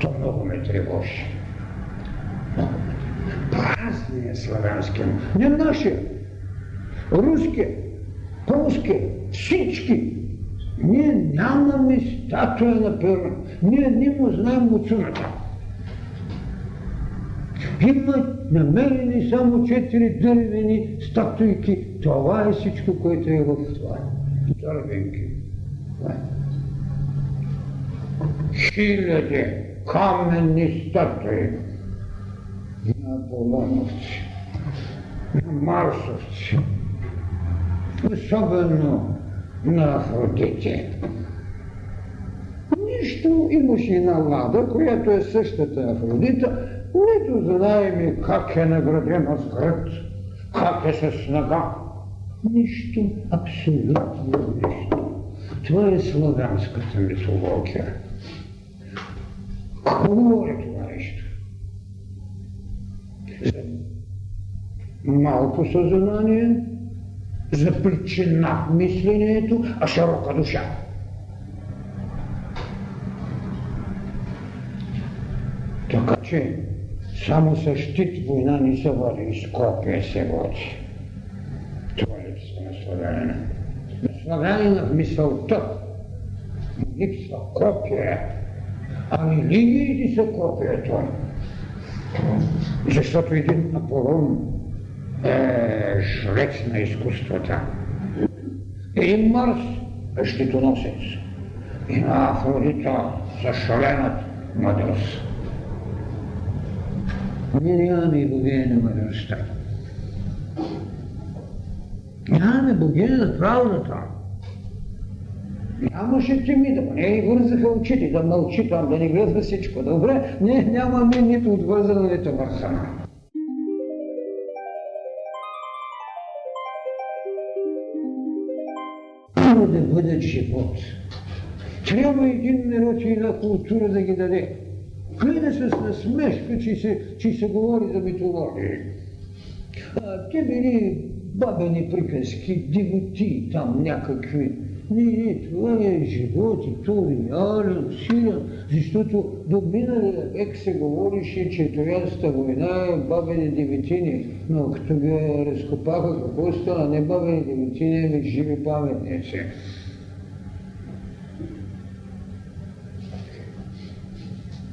То много ме тревожи. Празен е славянския. Не нашия руски, полски, всички. Ние нямаме статуя на Перун. Ние не му знаем муцуната. Има намерени само четири дървени статуйки. Това е всичко, което е в това. Дървенки. Хиляди каменни статуи на Аполоновци, на Марсовци, особено на Афродите. Нищо имаше една лада, която е същата Афродита, нито знаем как е наградена с гръд, как е с нога. Нищо, абсолютно нищо. Това е славянската митология. Какво говори това нещо? Малко съзнание, за причина в мисленето, а широка душа. Така че само с щит война не се води, и Скопия се води. Това липсва на славянина. На славянина в мисълта липсва копия, а религиите са копието. Защото един Аполон е жрец на изкуствата. И Марс е щитоносец. И на Афродита за шаленът мъдрост. Ние нямаме и богиня на мъдростта. Нямаме богиня на правдата. Нямаше да не и вързаха очите, да мълчи там, да не гледа всичко. Добре, ние нямаме нито отвързана, нито вързана. Да бъдат живот. Трябва един народ и една култура да ги даде. Гледа с насмешка, че се, че се говори за митология. А, те били бабени приказки, дивоти там някакви. Не, това е живот и то реален, силен, защото до миналия век се говорише, че Троянската война е бабени деветини, но като ги разкопаха, какво стана? Не бабени деветини, ами живи паметници.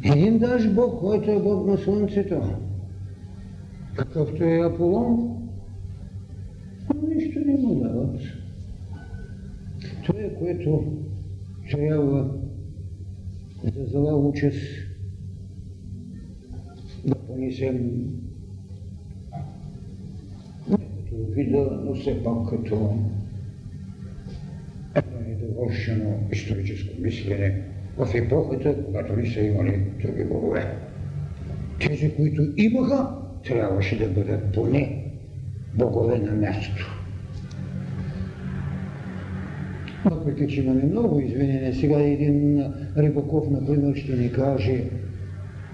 Един даже Бог, който е Бог на Слънцето, какъвто е Аполон, нищо не му дават. Това което трябва за зла участ да понесем не като вида, но все пак като едно недовършено историческо мислене в епохата, когато не са имали други богове. Тези, които имаха, трябваше да бъдат поне богове на мястото. Въпреки, че имаме много извинения, сега един Рибаков, например, ще ни каже,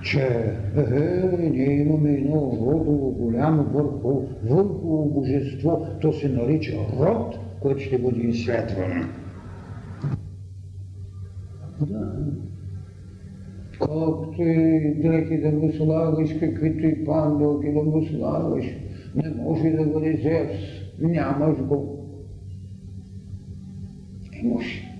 че е, ние имаме едно родово голямо върху, върху божество, то се нарича род, който ще бъде изследвано. Да. Колкото и дрехи да го слагаш, каквито и пандалки да го слагаш, не може да бъде Зевс, нямаш го. Може.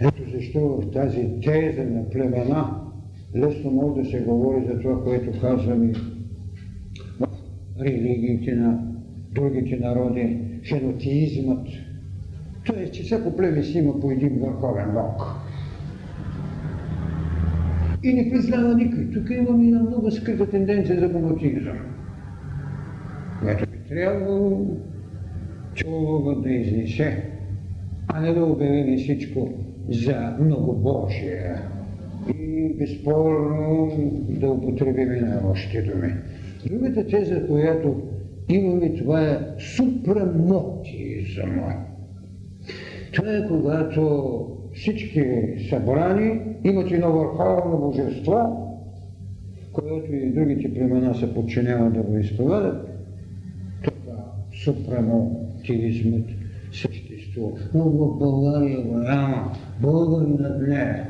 Ето защо в тази теза на племена лесно може да се говори за това, което казваме религиите на другите народи, хенотеизмът. Тоест, че всяко племе си има по един върховен бог. И не признава никой. Тук имаме една много скрита тенденция за монотеизъм, което би трябвало човека да изнесе, а не да обяви всичко за многобожие и безспорно да употребим на още думи. Другата теза, която имаме, това е супрамотизъм. Това е когато всички събрани имат едно върховно божество, което и другите племена се подчиняват да го изповедат. Това супрамотизмът съществува. Но в България го няма. Българинът не е.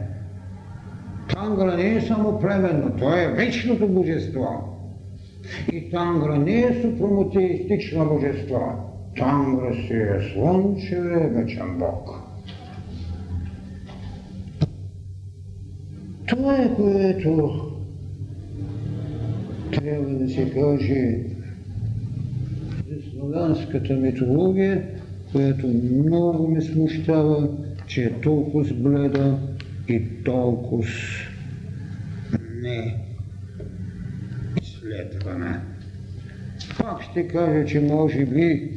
Тангра не е само племенно, то е вечното божество. И Тангра не е супрамотеистично божество. Тангра си е слънчеве вечен Бог. Това е което трябва да се каже славянската митология, която много ме смущава, че е толкова бледа и толкова не изследвана. Пак ще кажа, че може би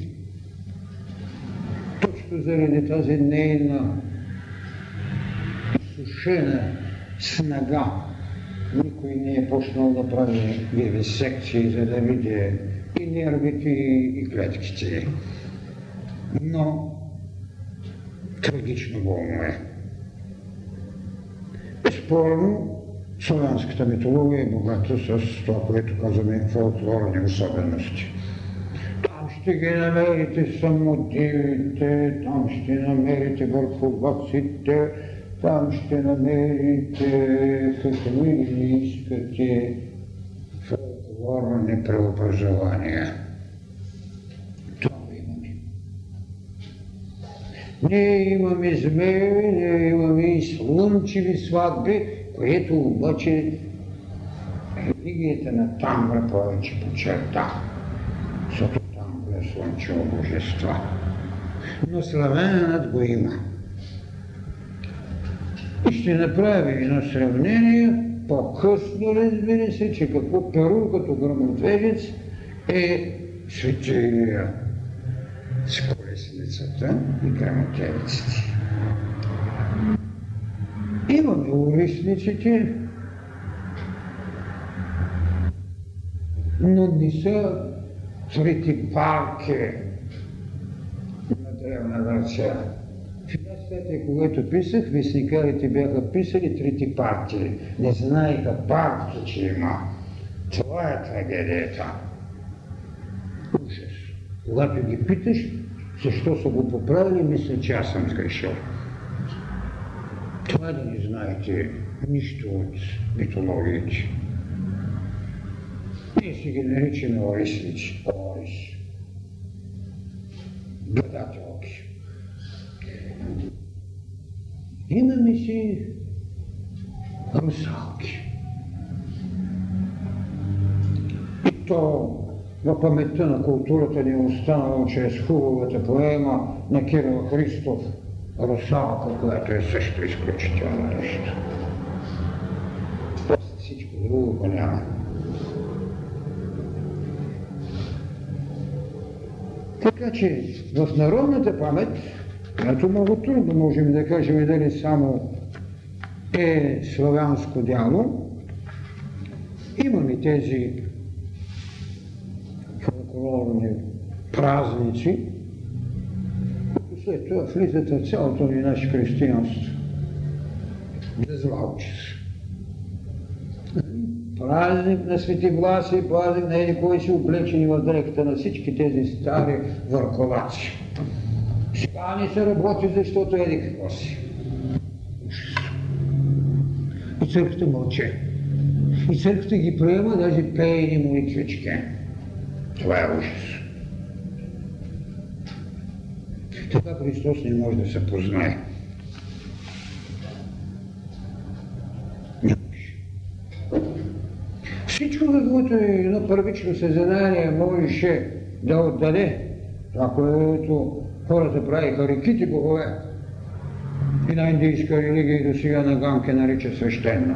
точно заради тази нейна изсушена снага никой не е почнал да прави вивисекции, за да види и нервите, и клетките. Но трагично болно е. Безспорно, славянската митология е богата с това, което казваме фолклорни особености. Там ще ги намерите самодивите, там ще намерите върховаците, там ще намерите какви ли искате фолклорни преобразования. Това имаме. Ние имаме змеи, ние имаме и слънчеви сватби, което обаче религията на Тамбра повече почерта, защото Тамбра е слънчево божество. Но славянът го има. И ще направи едно сравнение, по-късно разбира се, че какво Перу като грамотвежец е светилия с колесницата и грамотевиците. Имаме уличниците, но не са трите парки на древна Гърция. В една статия, когато писах, вестникарите бяха писали трите партии. Не знаеха партия, че има. Това е трагедията. Ужас. Когато ги питаш, защо са го поправили, мисля, че аз съм сгрешил. Това да не знаете нищо от митологиите. Ние си ги наричаме орисници, орис. Гледателки. Имаме си русалки. То в паметта на културата ни е останало чрез хубавата поема на Кирил Христов русалка, която е също изключително нещо. После всичко друго го няма. Така че в народната памет, която много трудно можем да кажем дали само е славянско дяло, имаме тези фолклорни празници, които след това влизат в цялото ни наше християнство. Безлаучис. Празник на Свети Власи, празник на еди кой си облечени в дрехата на всички тези стари върковаци. Сега не се работи, защото еди какво си. И църквата мълче. И църквата ги приема, даже пее молитвички. Това е ужас. Така Христос не може да се познае. Всичко, е едно първично съзнание можеше да отдаде това, което хората правиха реките богове. И на индийска религия и до сега на Ганке нарича свещено.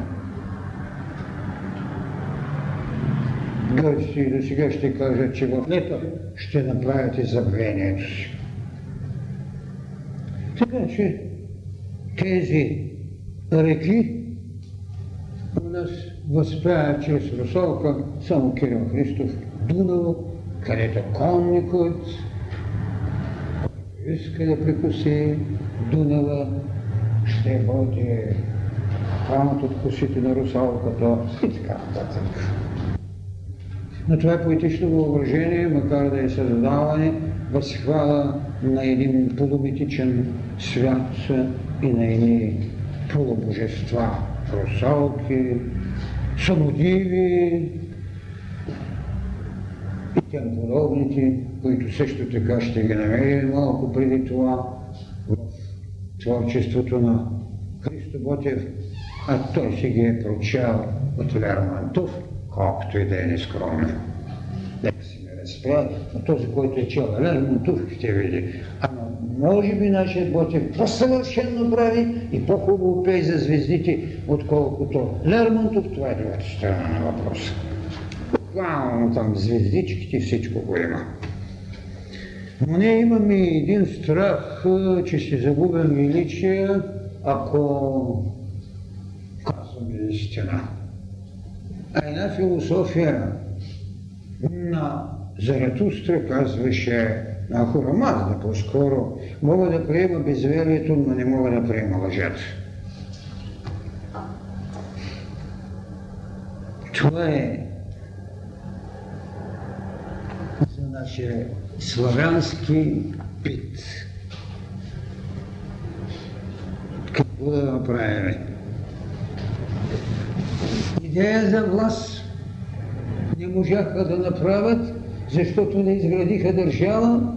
Гърците и до сега ще кажат, че в лето ще направят забвението си. Така че тези реки у нас възпява чрез Русалка само Кирил Христов Дунало, където конникът иска да прекуси Дунава, ще бъде хранът от косите на русалката и така нататък. Но това поетично въображение, макар да е създаване, възхвала на един полумитичен свят и на едни полубожества, русалки, самодиви подобните, които също така ще ги намерим малко преди това в творчеството на Христо Ботев, а той си ги е прочел от Лермонтов, колкото и да е нескромен. Нека си ме разпре, но този, който е чел Лермонтов, ще види. Ама може би нашият Ботев по-съвършенно прави и по-хубаво пее за звездите, отколкото Лермонтов. Това е другата страна на въпроса. Буквално там звездичките всичко го има. Но ние имаме един страх, че ще загубим величие, ако казваме истина. А една философия на Заратустра казваше на Хурамазда по-скоро, мога да приема безверието, но не мога да приема лъжата. Това е за нашия славянски пит. Какво да направим? Идея за власт не можаха да направят, защото не изградиха държава.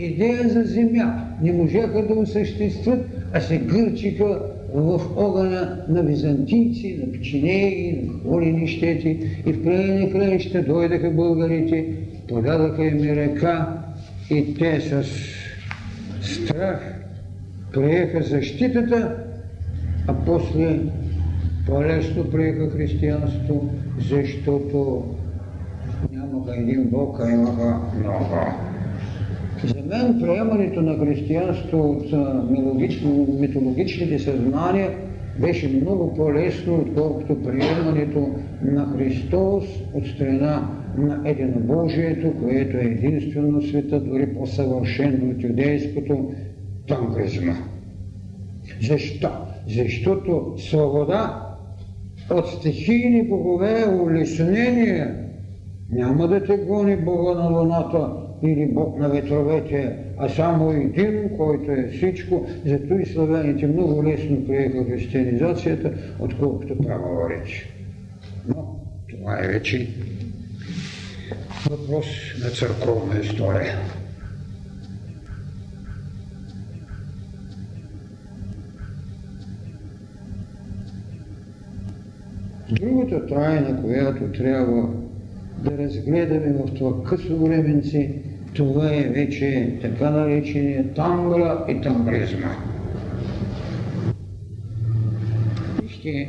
Идея за земя не можаха да осъществят, а се гърчиха в огъня на византийци, на печенеги, на волени щети и в края на дойдаха българите, подадаха им река и те с страх приеха защитата, а после по-лесно приеха християнство, защото нямаха един Бог, а имаха много. За мен приемането на християнство от митологичните съзнания беше много по-лесно, отколкото приемането на Христос от страна на единобожието, което е единствено света, дори по-съвършено от юдейското танкризма. Защо? Защото свобода от стихийни богове, улеснение, няма да те гони Бога на луната или Бог на ветровете, а само един, който е всичко. Зато и славяните много лесно приеха християнизацията, отколкото правоворечи. Но това е вече въпрос на църковна история. Другата тайна, която трябва да разгледаме в това късо временце, това е вече така наречения тангра и тангризма. Вижте,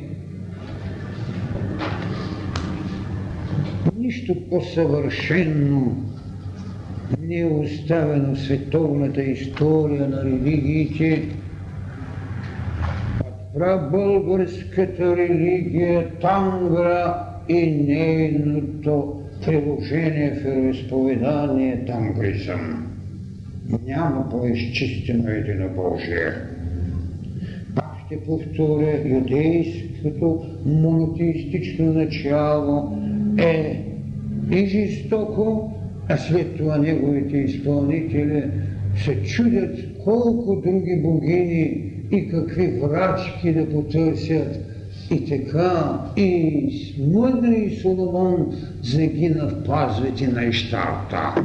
нищо по-съвършено не е оставено световната история на религиите от българската религия Тангра и нейното приложение в вероисповедание тангризъм. Няма по-изчистено единобожие. Пак ще повторя, юдейското монотеистично начало е и жестоко, а след това неговите изпълнители се чудят колко други богини и какви врачки да потърсят. И така, и мъдри Соломон загина в пазвите на Иштарта.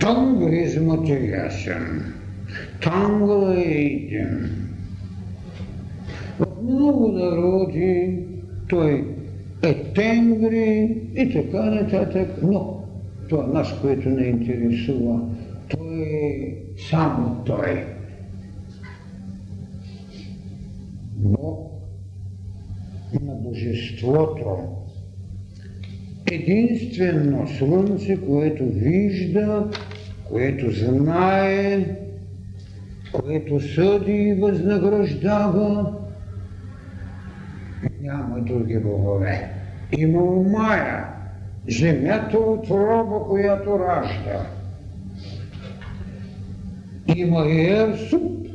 Там гризмът е ясен. Там е един. В много народи той тенгри и така нататък, но това нас, което не интересува, той е само той. Бог на Божеството. Единствено Слънце, което вижда, което знае, което съди и възнаграждава, няма други богове. Има Мая, земята от роба, която ражда. Има Ерсуп,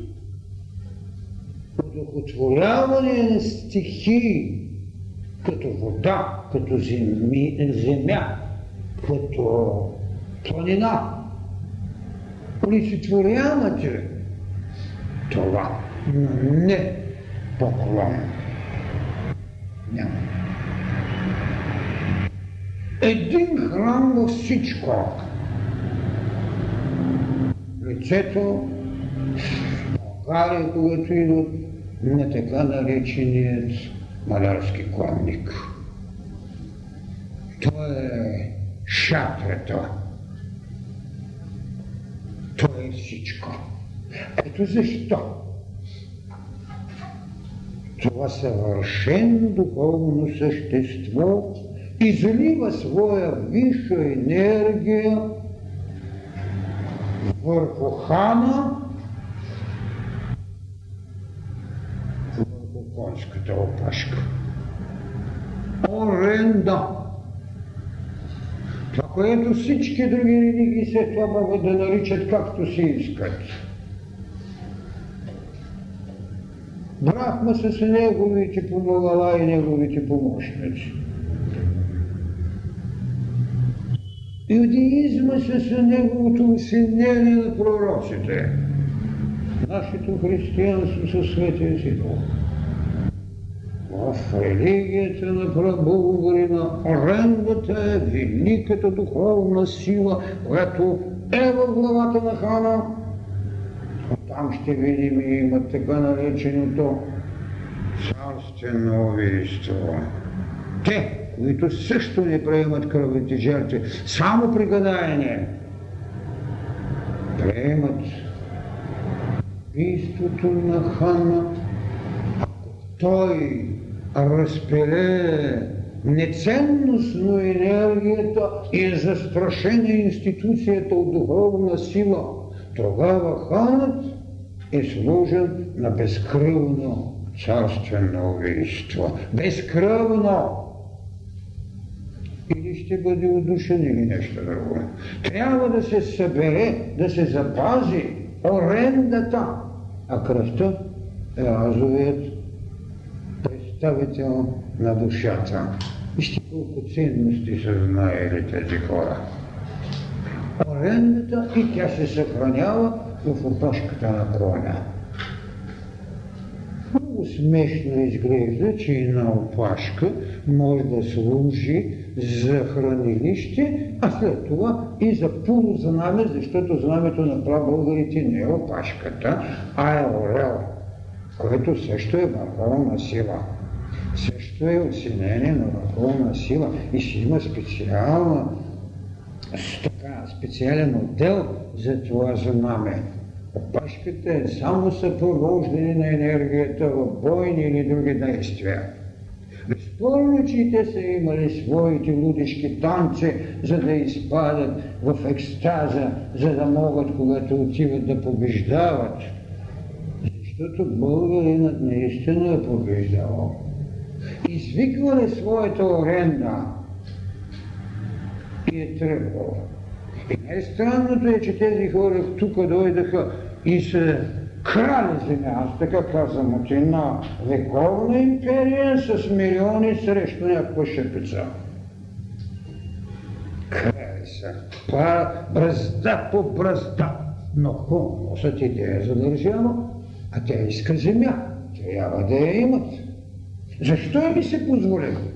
удохотворяване на стихии, като вода, като земи, земя, като планина. Олицетворявате това, но не поклон. Няма. Един храм във всичко. Лицето, България, когато идват на така нареченият малярски конник. То е шатрата. То е всичко. Ето защо това съвършено духовно същество излива своя висша енергия върху хана, върху конската опашка. Оренда. Това, което всички други религии след това могат да наричат както си искат. Брахма с неговите помагала и неговите помощници. Иудеизма с неговото усиление на пророците. Нашето християнство със светия си. В религията на прабългарина орендата е великата духовна сила, която е в главата на хана, там ще видим и има така нареченото царствено убийство. Те, които също не приемат кръвните жертви, само при гадаене, приемат убийството на хана, ако той разпиле неценностно енергията и е застрашена институцията от духовна сила, тогава ханът е сложен на безкръвно царствено убийство. Безкръвно! Или ще бъде удушен или нещо друго. Трябва да се събере, да се запази орендата, а кръвта е азовият представител на душата. Вижте колко ценности са знаели тези хора. Орендата и тя се съхранява в опашката на коня. Много смешно изглежда, че една опашка може да служи за хранилище, а след това и за полузнаме, защото знамето на прабългарите не е опашката, а е орел, което също е върховна сила. Също е оценение на върховна сила и си има специална така специален отдел за това знаме. Опашката е само съпровождане на енергията в бойни или други действия. Безспорно, че те са имали своите лудишки танци, за да изпадат в екстаза, за да могат, когато отиват да побеждават. Защото българинът наистина е побеждавал. Извиквали своята оренда и е тръгвал. И най-странното е, че тези хора тук дойдаха и се крали земя, аз така казвам, от една вековна империя с милиони срещу някаква шепица. Крали се. Па бразда по бразда. Но хумусът идея за държава, а тя иска земя. Трябва да я имат. Защо ми се позволят?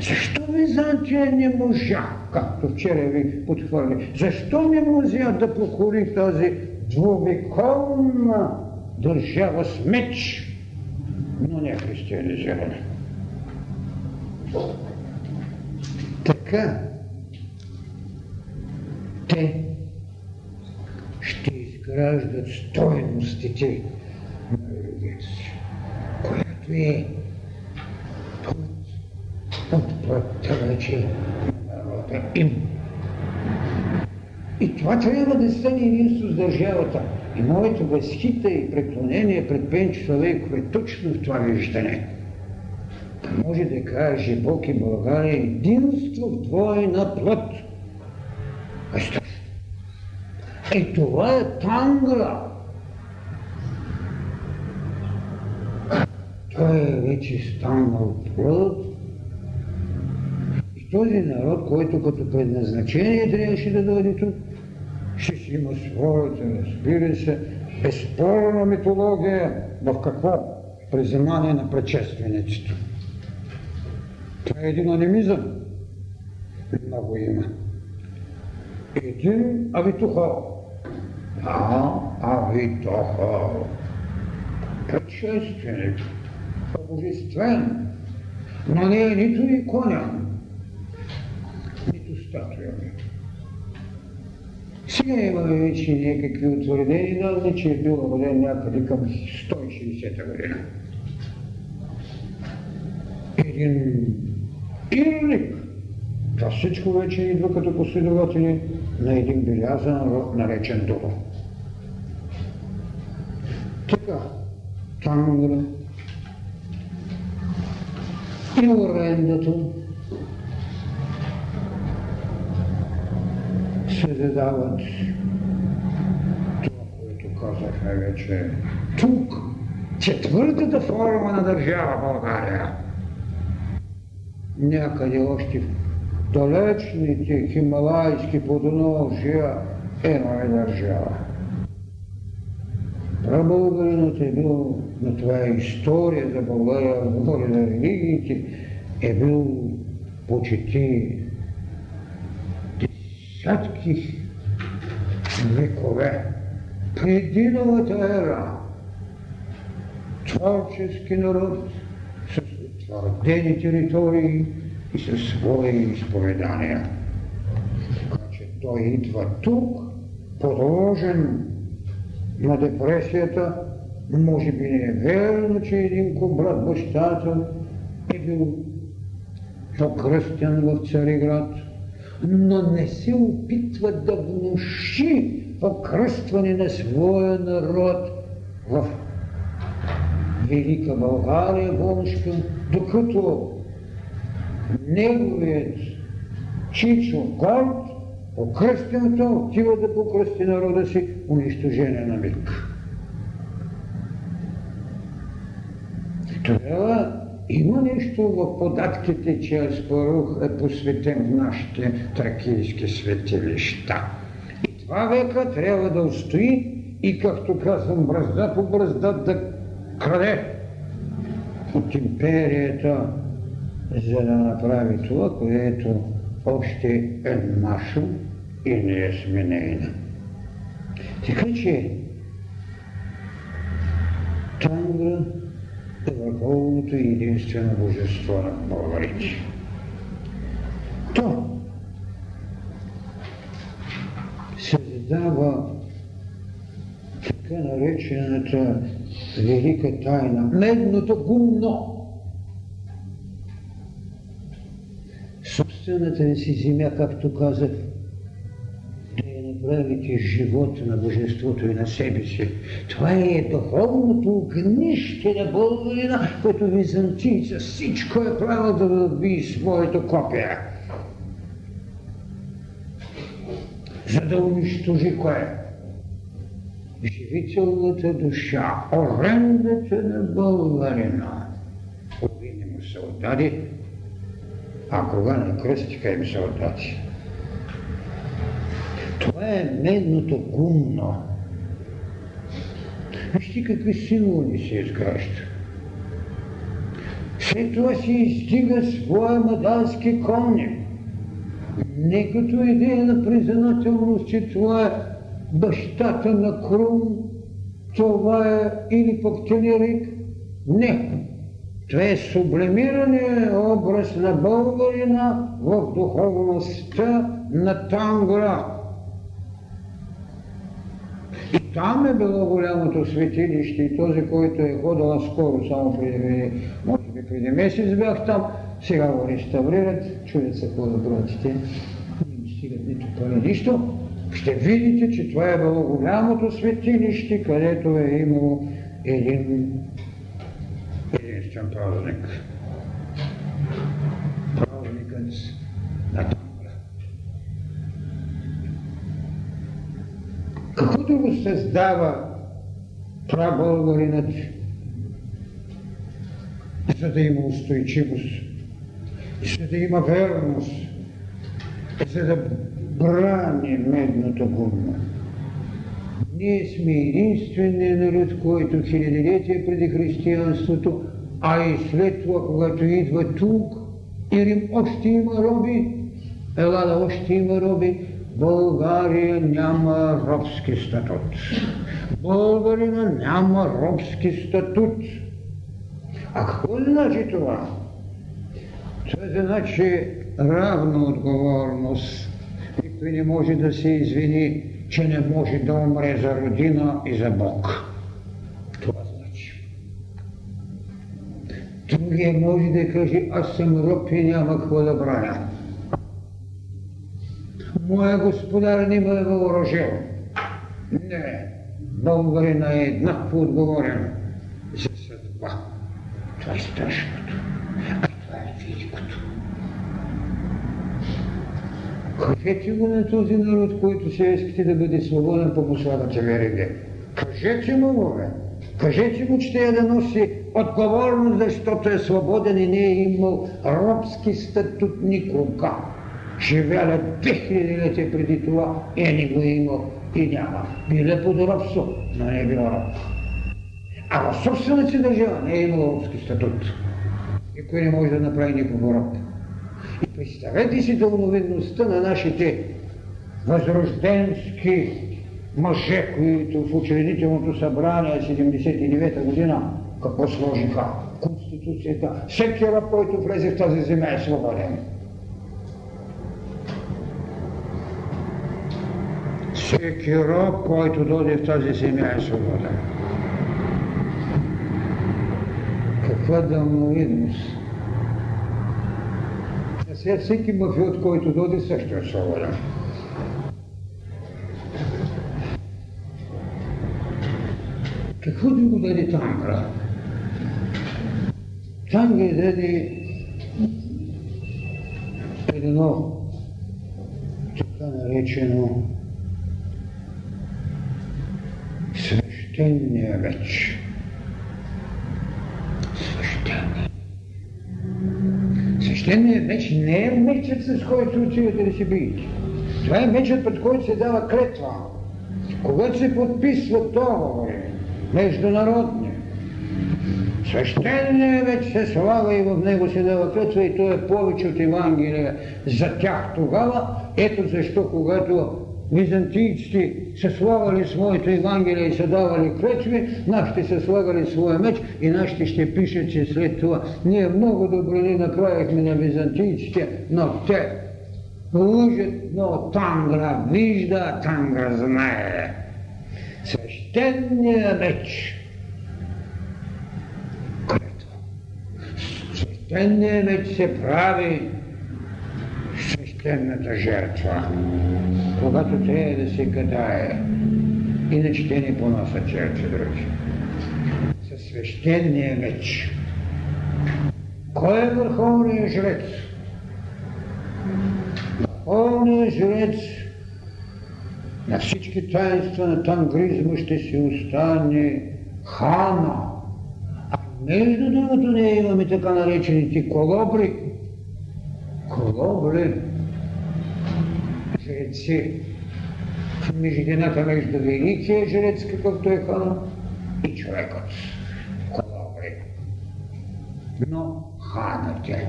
Защо Византия не можа, както вчера ви подхвърли, защо не можа да покори тази двувековна държава с меч, но не християнизирана? Така, те ще изграждат стойностите на религията си, която е отвратявачи народа им. И това трябва да стане единство с държавата. И моето възхита и преклонение пред Пенчо Славейков е точно в това виждане. Да може да каже Бог и България единство в двойна плът. Е, това е танга. Той е вече станал плът този народ, който като предназначение трябваше да дойде тук, ще си има своята, разбира се, безспорна митология в какво? Преземание на предшествениците. Това е един анимизъм. Много има. Един авитухал. А, авитухал. Предшественик. Божествен. Но не е нито иконя, статуями. Сега имаме вече някакви утвърдени данни, че е бил роден някъде към 160-та година. Един ирлик. Това всичко вече идва като последователи на един белязан род, наречен Дубо. Така, Тангра и орендата се задават това, което казахме вече. Тук четвъртата форма на държава България. Някъде още в далечните хималайски подножия е държава. Прабългаринът е бил, на това е история за България, говори на религиите, е бил почти десятки векове. Преди новата ера. Творчески народ с утвърдени територии и със свои изповедания. Така че той идва тук, подложен на депресията, може би не е верно, че един брат бащата е бил покръстен в Цариград – но не се опитва да внуши покръстване на своя народ в Велика България, Волошка, докато неговият Чичо Горд, покръстеното, отива да покръсти народа си, унищожение на миг. Това има нещо в податките, че Аспарух е посветен в нашите тракийски светилища. И това века трябва да устои и, както казвам, бразда по бразда да краде от империята, за да направи това, което още е наше и ние сме нейна. Така че Тангра е върховното и е единствено божество на българите. То създава така наречената велика тайна, медното гумно. Собствената си земя, както казах, направите живот на Божеството и на себе си. Това е духовното огнище на българина, което византийца всичко е правил да доби своето копие. За да унищожи кое? живителната душа, орендата на българина. Половина му се отдаде, а кога на кръстика им се отдаде. Това е медното гумно. Вижте какви символи се изгражда. След това се издига своя мадалски конник. Не като идея на признателност, че това е бащата на Крум, това е или пък Телерик. Не. Това е сублимирания образ на българина в духовността на Тангра. И там е било голямото светилище и този, който е ходил скоро, само преди, може би преди месец бях там, сега го реставрират, чудят се какво да не стигат нито пари, нищо ще видите, че това е било голямото светилище, където е имало един единствен празник. Каквото го създава прабългаринът, за да има устойчивост, за да има верност, за да брани медното гумно. Ние сме единственият народ, който хилядилетия преди християнството, а и след това, когато идва тук, Рим още има роби, Елада още има роби, България няма робски статут. Българина няма робски статут. А какво значи това? Това значи равна отговорност никой не може да се извини, че не може да умре за родина и за Бог. Това значи. Другия може да каже, аз съм роб и няма какво да браня. Моя господар не ме е въоръжил. Не, българина е еднакво отговорен за съдба. Това е страшното. Кажете го на този народ, който се искате да бъде свободен по посланата вериге. Кажете му го. Кажете му, че трябва да носи отговорност, защото е свободен и не е имал робски статут никога. Живяла 2000 лети преди това и не го е имал и няма. Биле под робство, но не е бил роб. А в собствената си държава не е имал робски статут. Никой не може да направи никого роб. И представете си дълновидността на нашите възрожденски мъже, които в учредителното събрание 79-та година какво сложиха? Конституцията. Всеки раб, който влезе в тази земя е свободен. Всеки раб, който дойде в тази земя е свободен. Каква дълновидност! Сега всеки мафиот, който дойде, също е свободен. Какво да го даде Тангра? Тангра даде едно така наречено свещения вече. Свещеният меч не е мечът, с който отивате да се биете. Това е мечът, пред който се дава клетва. Когато се подписват договори, международни, свещеният меч се слага и в него се дава клетва и то е повече от Евангелие за тях тогава. Ето защо, когато византийците са слагали своето Евангелие и са давали клечви, нашите са слагали своя меч и нашите ще пишат, че след това ние много добре направихме на византийците, но те лъжат, но Тангра вижда, Тангра знае. Свещения меч. Клетва. Свещения меч се прави свещената жертва, когато трябва да се гадае. Иначе те не понасят жертви, други. Със свещения меч. Кой е върховният жрец? Върховният жрец на всички таинства на тангризма ще си остане хана. А между другото ние имаме така наречените колобри. Колобри. Жреци. Междината между великия жрец, какъвто е хана, и човекът. Колобри. Но ханът е.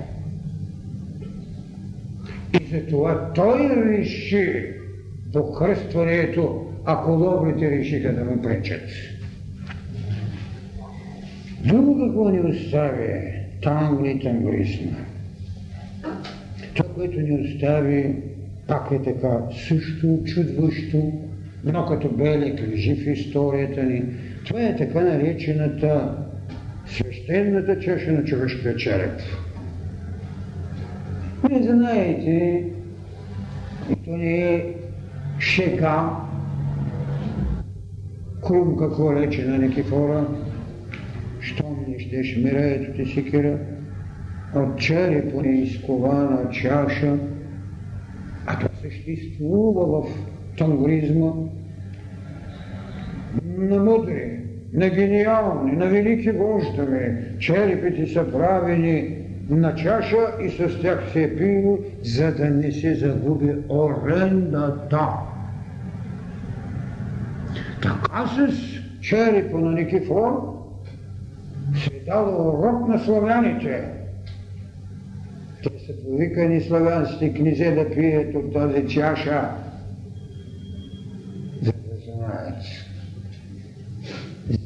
И затова той реши покръстването, ако лобрите решиха да му пречат. Друго какво ни остави тангли тангрисма. Това, което ни остави, пак е така също чудващо, но като белик лежи в историята ни. Това е така наречената свещената чаша на човешкия череп. Вие знаете, то не е шега, крум какво рече на Никифора, щом не щеш мира, ето ти секира, от черепо не изкована чаша, съществува в тангризма на мъдри, на гениални, на велики вождове. Черепите са правени на чаша и с тях се е за да не се загуби орендата. Така с черепа на Никифор се дал урок на славяните. Те са повикани славянски книзе да пият от тази чаша, за да знаят.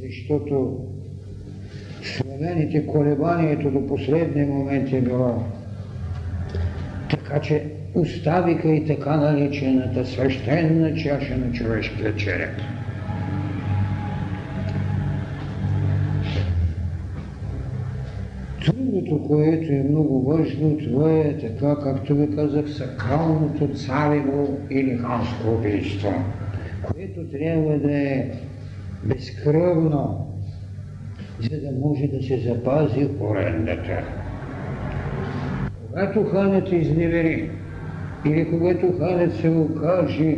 Защото славяните колебанието до последния момент е било. Така че оставиха и така наречената свещена чаша на човешкия череп. Другото, което е много важно, това е така, както ви казах, сакралното царево или ханско убийство, което трябва да е безкръвно, за да може да се запази орендата. Когато ханът изневери или когато ханът се окаже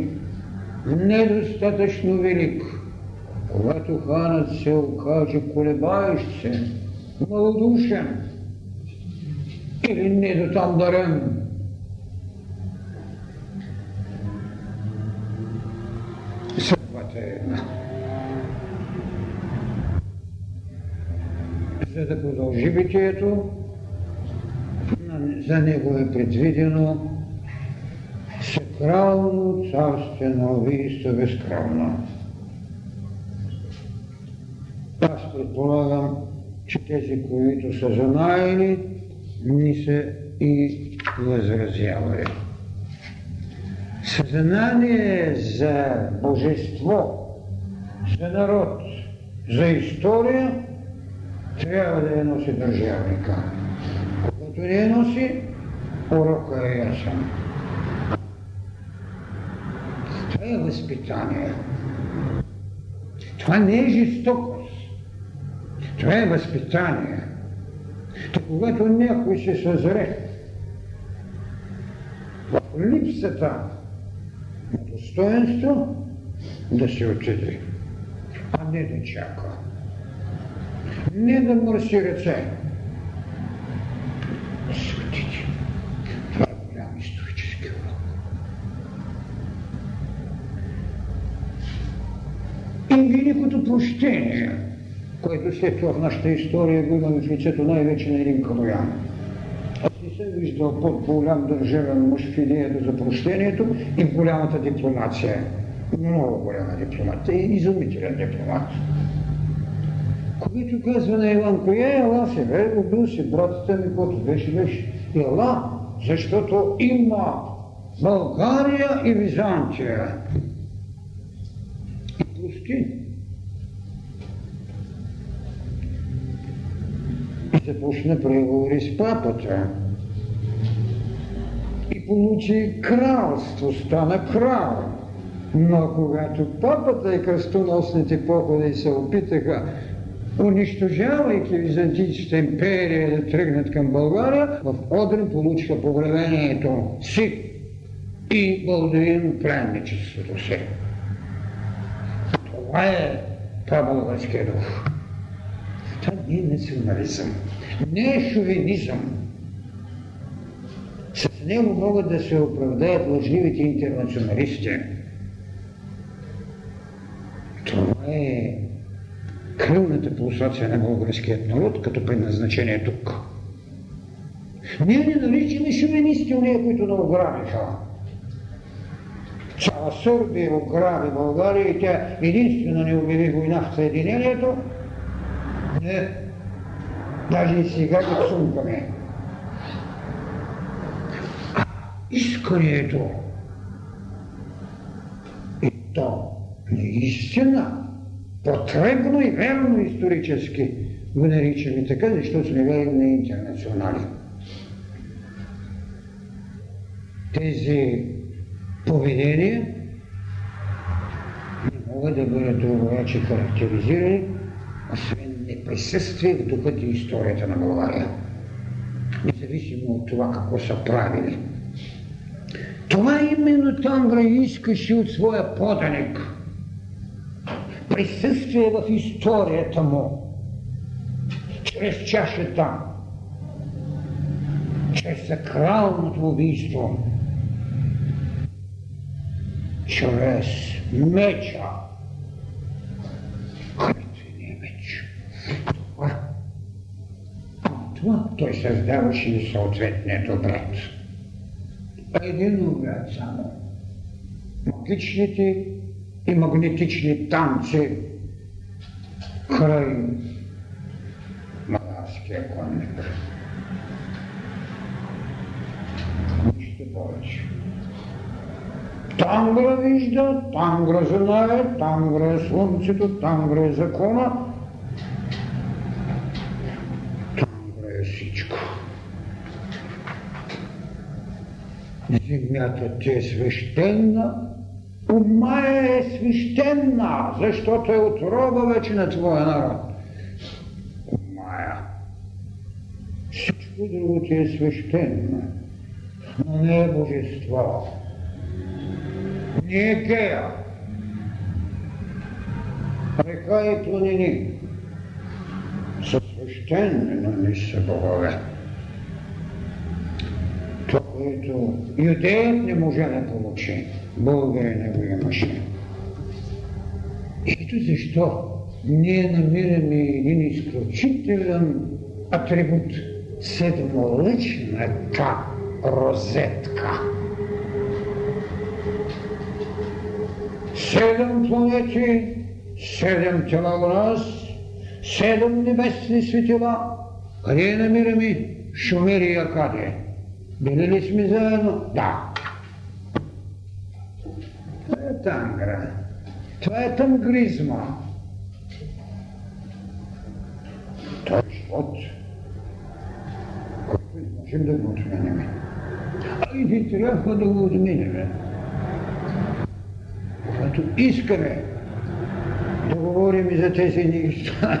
недостатъчно велик, когато ханът се окаже колебаещ се, малодушен съдбата е една. за да продължи битието, за него е предвидено сакрално царствено убийство безкръвно. Аз предполагам, че тези, които са знаели, са и възразявали. Съзнание за божество, за народ, за история трябва да я носи държавника. Когато не я носи, урока е ясен. Това е възпитание. Това не е жестокост. Това е възпитание. То когато някой се съзре в липсата на достоинство, да се отиде, а не да чака не да мърси ръце. Светите, това е голям исторически урок. И великото прощение, което след това в нашата история го имаме в лицето най-вече на един Калоян. Аз не съм виждал по-голям държавен мъж в идеята за прощението и голямата дипломация. Много голяма дипломация и изумителен дипломат. Когато казва на Иван, коя е Ела се бе, убил си братата ми, който беше беше. Ела, защото има България и Византия. И пусти. И започна преговори с папата. И получи кралство, стана крал. Но когато папата и кръстоносните походи се опитаха унищожавайки Византийската империя да тръгнат към България, в Одрин получиха погребението си и Балдуин пленничеството си. Това е по-българския дух. Това не е национализъм, не е шовинизъм. С него могат да се оправдаят лъжливите интернационалисти. Това е крилната пулсация на българският народ като предназначение тук. Ние не наричаме шовинисти уния, които не ограбиха. Цяла Сърбия ограби България и тя единствено не обяви война в Съединението. Не. Даже и сега ги сумкаме. Исканието и то наистина потребно и верно исторически го наричаме така, защото сме верни интернационали. Тези поведения не могат да бъдат другояче характеризирани, освен неприсъствие в духът и историята на България. Независимо от това какво са правили. Това именно Тангра искаше от своя поданик – присъствие в историята му, чрез чашата, чрез сакралното убийство, чрез меча, това той създаваше и съответният обрат. Един обрат само. Магичните и магнетични танци край Маларския конник. Нищо повече. Тангра вижда, тангра знае, тангра е слънцето, тангра е закона, тангра е всичко. Земята ти е свещена, Ума е свещена, защото е отроба вече на твоя народ. Умая. Всичко друго ти е свещено, но не е божество. Не е гея. Река и планини са свещени, но не са богове. Което юдеят не може да получи. Българина го имаше. Ето защо ние намираме един изключителен атрибут – седмолъчната розетка. Седем планети, седем тела у нас, седем небесни светила. Къде намираме Шумерия къде? Били ли сме заедно? Да. тангра. Това е тангризма. Това е живот, който не можем да го отменяме. А и не трябва да го отменяме. Когато искаме да говорим и за тези неща,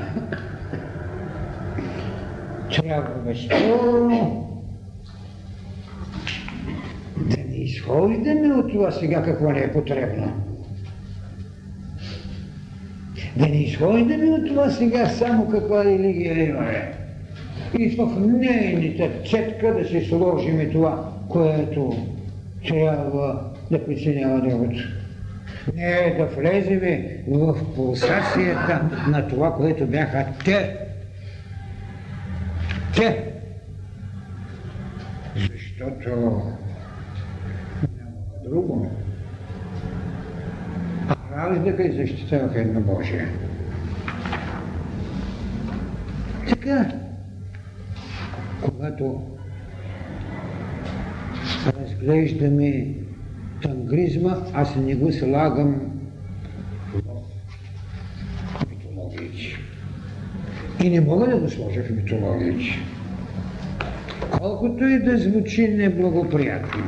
трябва безспорно изхождаме от това сега какво не е потребно. Да не изхождаме от това сега само каква религия имаме. И в нейните цетка да си сложим това, което трябва да преценява другото. Не да влеземе в пулсацията на това, което бяха те. Те. Защото друго. А раждаха и защитаваха Божие. Така, когато разглеждаме тангризма, аз не го слагам в митологиите. И не мога да го сложа в митологиите. Колкото и да звучи неблагоприятно,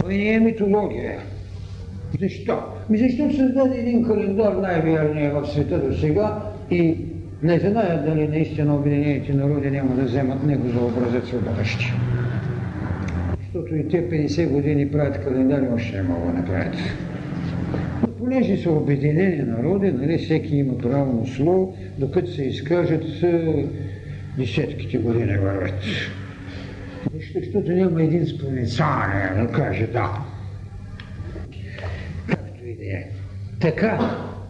той не е митология. Защо? Ми защото създаде един календар най-вярният в света до сега и не зная дали наистина Обединените народи няма да вземат него за образец в бъдеще. Защото и те 50 години правят календари, още не могат да направят. Но понеже са обединени народи, нали, всеки има право на слово, докато се изкажат десетките години върват. Защото няма един спонецален да каже да. Както и да е. Така,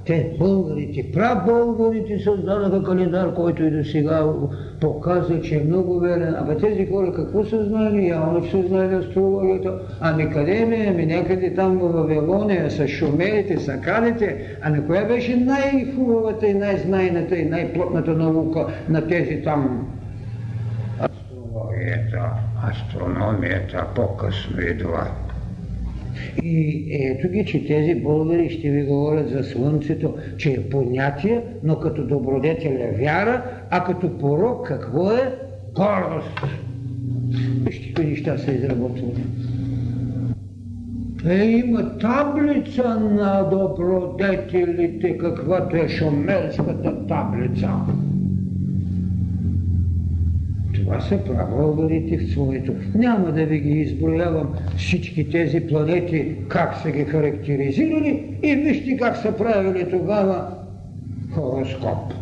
те, българите, прабългарите създадаха календар, който и до сега показва, че е много верен. Абе тези хора какво са знали? Явно, че са знали астрологията. Ами къде ме? Ами някъде там в Вавилония, с шумерите, с акадите. Ами коя беше най-хубавата и най-знайната и най-плотната наука на тези там астрологията, астрономията, по-късно идва. И ето ги, че тези българи ще ви говорят за Слънцето, че е понятие, но като добродетел е вяра, а като порок какво е? Гордост. Вижте какви неща са изработвани. Е, има таблица на добродетелите, каквато е шумерската таблица. Това са правоъгълите в своето. Няма да ви ги изброявам всички тези планети, как са ги характеризирали и вижте как са правили тогава хороскоп.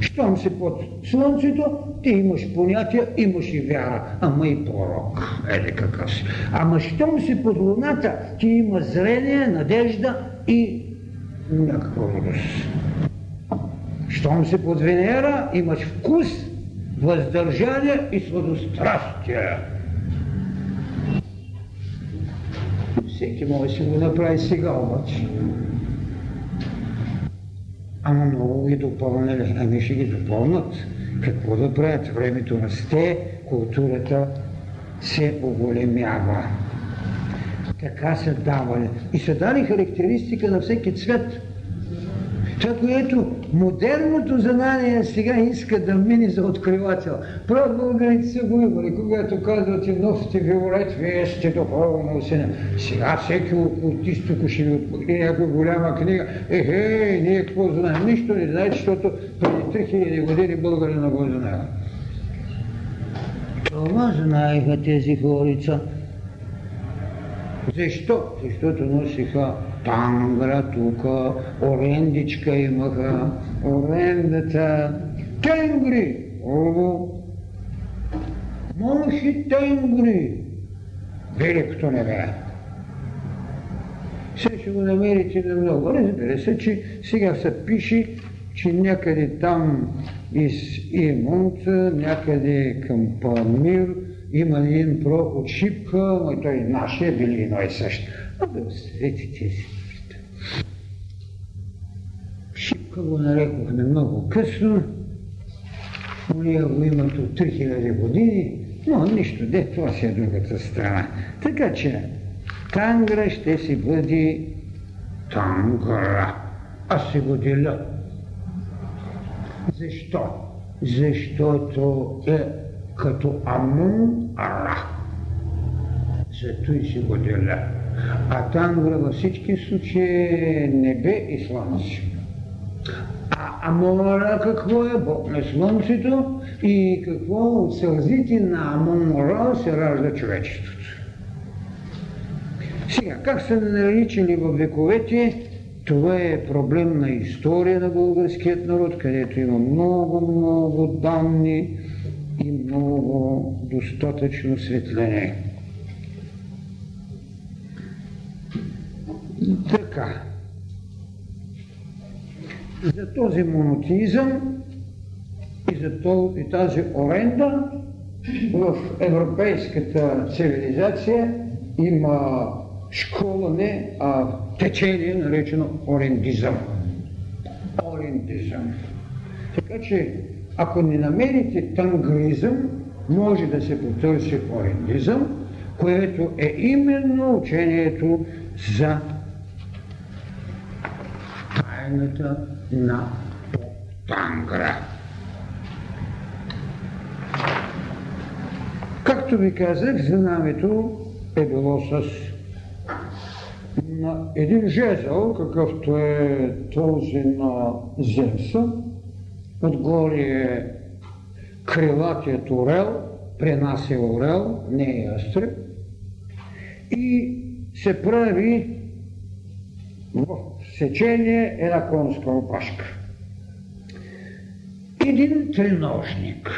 Щом си под Слънцето, ти имаш понятие, имаш и вяра, ама и пророк. Еде какъв си. Ама щом си под Луната, ти има зрение, надежда и някаква радост. Щом си под Венера, имаш вкус, въздържание и сладострастие. Всеки може си го направи сега обаче. Ама много ги допълнили. Ами ще ги допълнат. Какво да правят? Времето расте, културата се оголемява. Така са давали. И са дали характеристика на всеки цвет. Това, което модерното знание сега иска да мине за откривател. Право българите са го имали, когато казват, че носите виолет, вие сте духовно усене. Сега всеки окултист, ако ще ви отпусне някаква голяма книга, ехе, ние какво знаем? Нищо не знаете, защото преди 3000 години българи не го знаят. Това знаеха тези хорица. Защо? Защото носиха тангра тук, орендичка имаха, орендата, тенгри, о, монахи тенгри, великото небе. Сега ще го намерите на много. Разбира се, че сега се пише, че някъде там из Имунт, някъде към Памир, има един проход Шипка, но той нашия били едно и също. Абе, оставете тези Шипка го нарекохме много късно. Уния го имат от 3000 години, но нищо, де, това си е другата страна. Така че Тангра ще си бъде Тангра. Аз се го деля. Защо? Защото е като Амун Ара. Зато и си го деля. А Тангра във всички случаи е небе и слънце. А Амора какво е? Бог на слънцето и какво от сълзите на Амора се ражда човечеството. Сега, как са наричали в вековете, това е проблем на история на българският народ, където има много, много данни и много достатъчно светлене. Така. За този монотеизъм и за и тази оренда в европейската цивилизация има школа, не, а течение, наречено орендизъм. Орендизъм. Така че, ако не намерите тангризъм, може да се потърси орендизъм, което е именно учението за тайната на Тангра. Както ви казах, знамето е било с на един жезъл, какъвто е този на Зевса, отгоре е крилатият орел, пренася орел, не е ястреб, и се прави в сечение една конска опашка. Един треножник.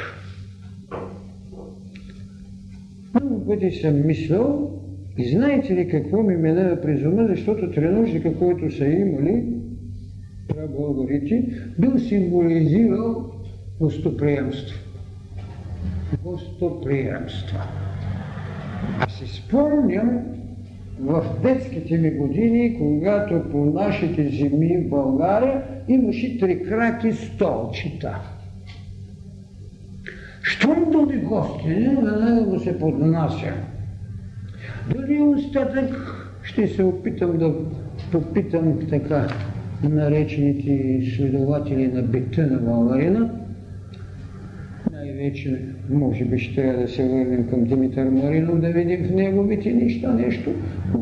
Много пъти съм мислял, и знаете ли какво ми минава през ума, защото треножника, който са имали, българите, бил символизирал гостоприемство. Гостоприемство. Аз си спомням в детските ми години, когато по нашите земи в България имаше краки столчета. Щом дойде гости, веднага го се поднася. Дали остатък ще се опитам да попитам така наречените следователи на битта на Валарина. Най-вече, може би, ще трябва да се върнем към Димитър Маринов, да видим в неговите неща нещо.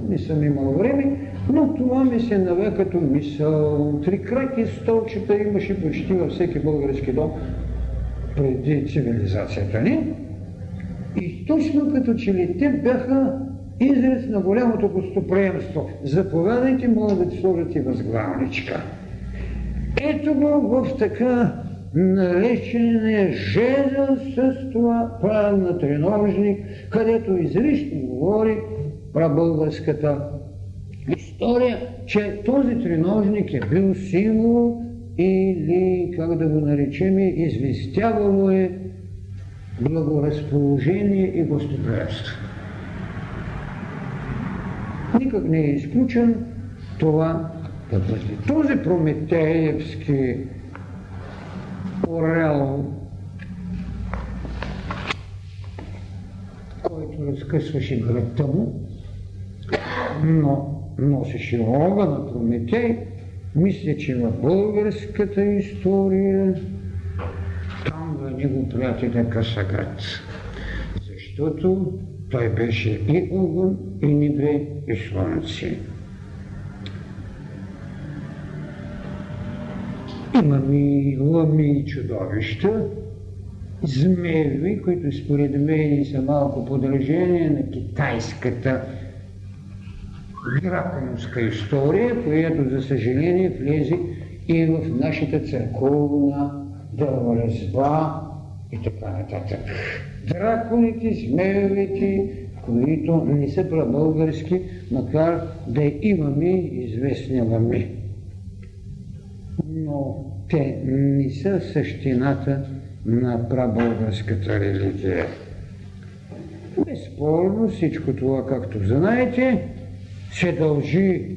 Не съм имал време, но това ми се наве като мисъл. Три краки столчета имаше почти във всеки български дом преди цивилизацията ни. И точно като че ли те бяха израз на голямото гостоприемство. Заповядайте, могат да ти сложат и възглавничка. Ето го в така наречения жезъл с това правен на треножник, където изрично говори прабългарската история, че този треножник е бил символ или, как да го наречем, известявало е благоразположение и гостоприемство никак не е изключен това да бъде. Този прометеевски орел, който разкъсваше гръбта му, но носеше рога на Прометей, мисля, че в българската история там в него приятеля Касагат. Защото той беше и огън, и небе, и слънце. Имаме и лъми и чудовища, змееви, които според мен са малко подражение на китайската драконовска история, която за съжаление влезе и в нашата църковна дърворазба и така нататък. Драконите, змеевите, които не са прабългарски, макар да имаме известни лъми. Но те не са същината на прабългарската религия. Безспорно всичко това, както знаете, се дължи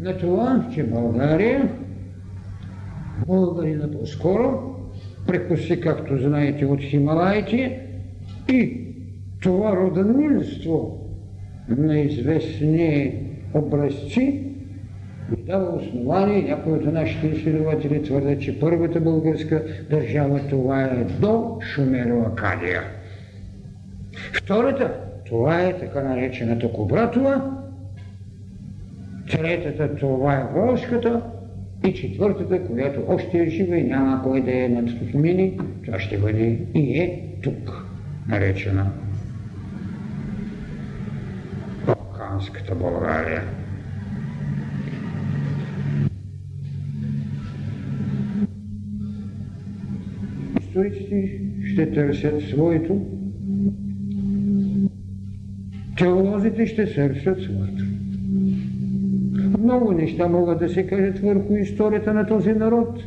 на това, че България, българина по-скоро, прекоси, както знаете, от Хималаите и това роденилство на известни образци ни дава основание, някои от нашите изследователи твърдят, че първата българска държава това е до Шумеро Акадия. Втората, това е така наречената Кобратова, третата, това е Волжската, и четвъртата, която още е жива и няма кой да е надмини, това ще бъде и е тук, наречена Балканската България. Историците ще търсят своето, теолозите ще търсят своето. Много неща могат да се кажат върху историята на този народ.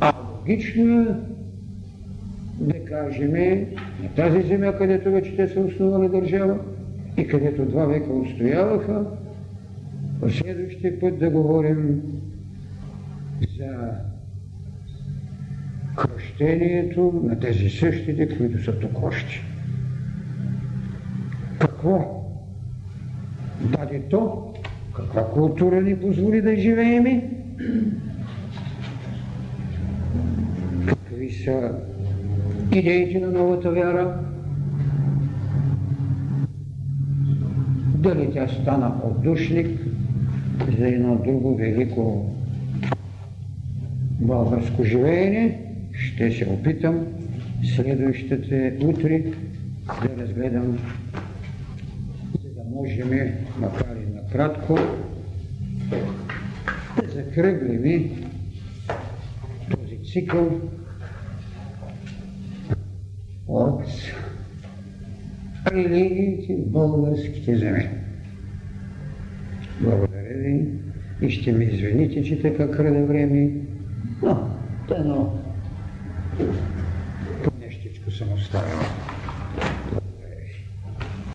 А логично е да кажем на тази земя, където вече те са основали държава и където два века устояваха, в следващия път да говорим за кръщението на тези същите, които са тук. Какво даде то? Каква култура ни позволи да живееме? Какви са идеите на новата вяра? Дали тя стана отдушник за едно друго велико българско живеене? Ще се опитам следващите утре да разгледам, за да можем, макар и накратко, да закръглим този цикъл от религиите в българските земи. Благодаря ви и ще ми извините, че така краде време, но, но по нещичко съм оставил.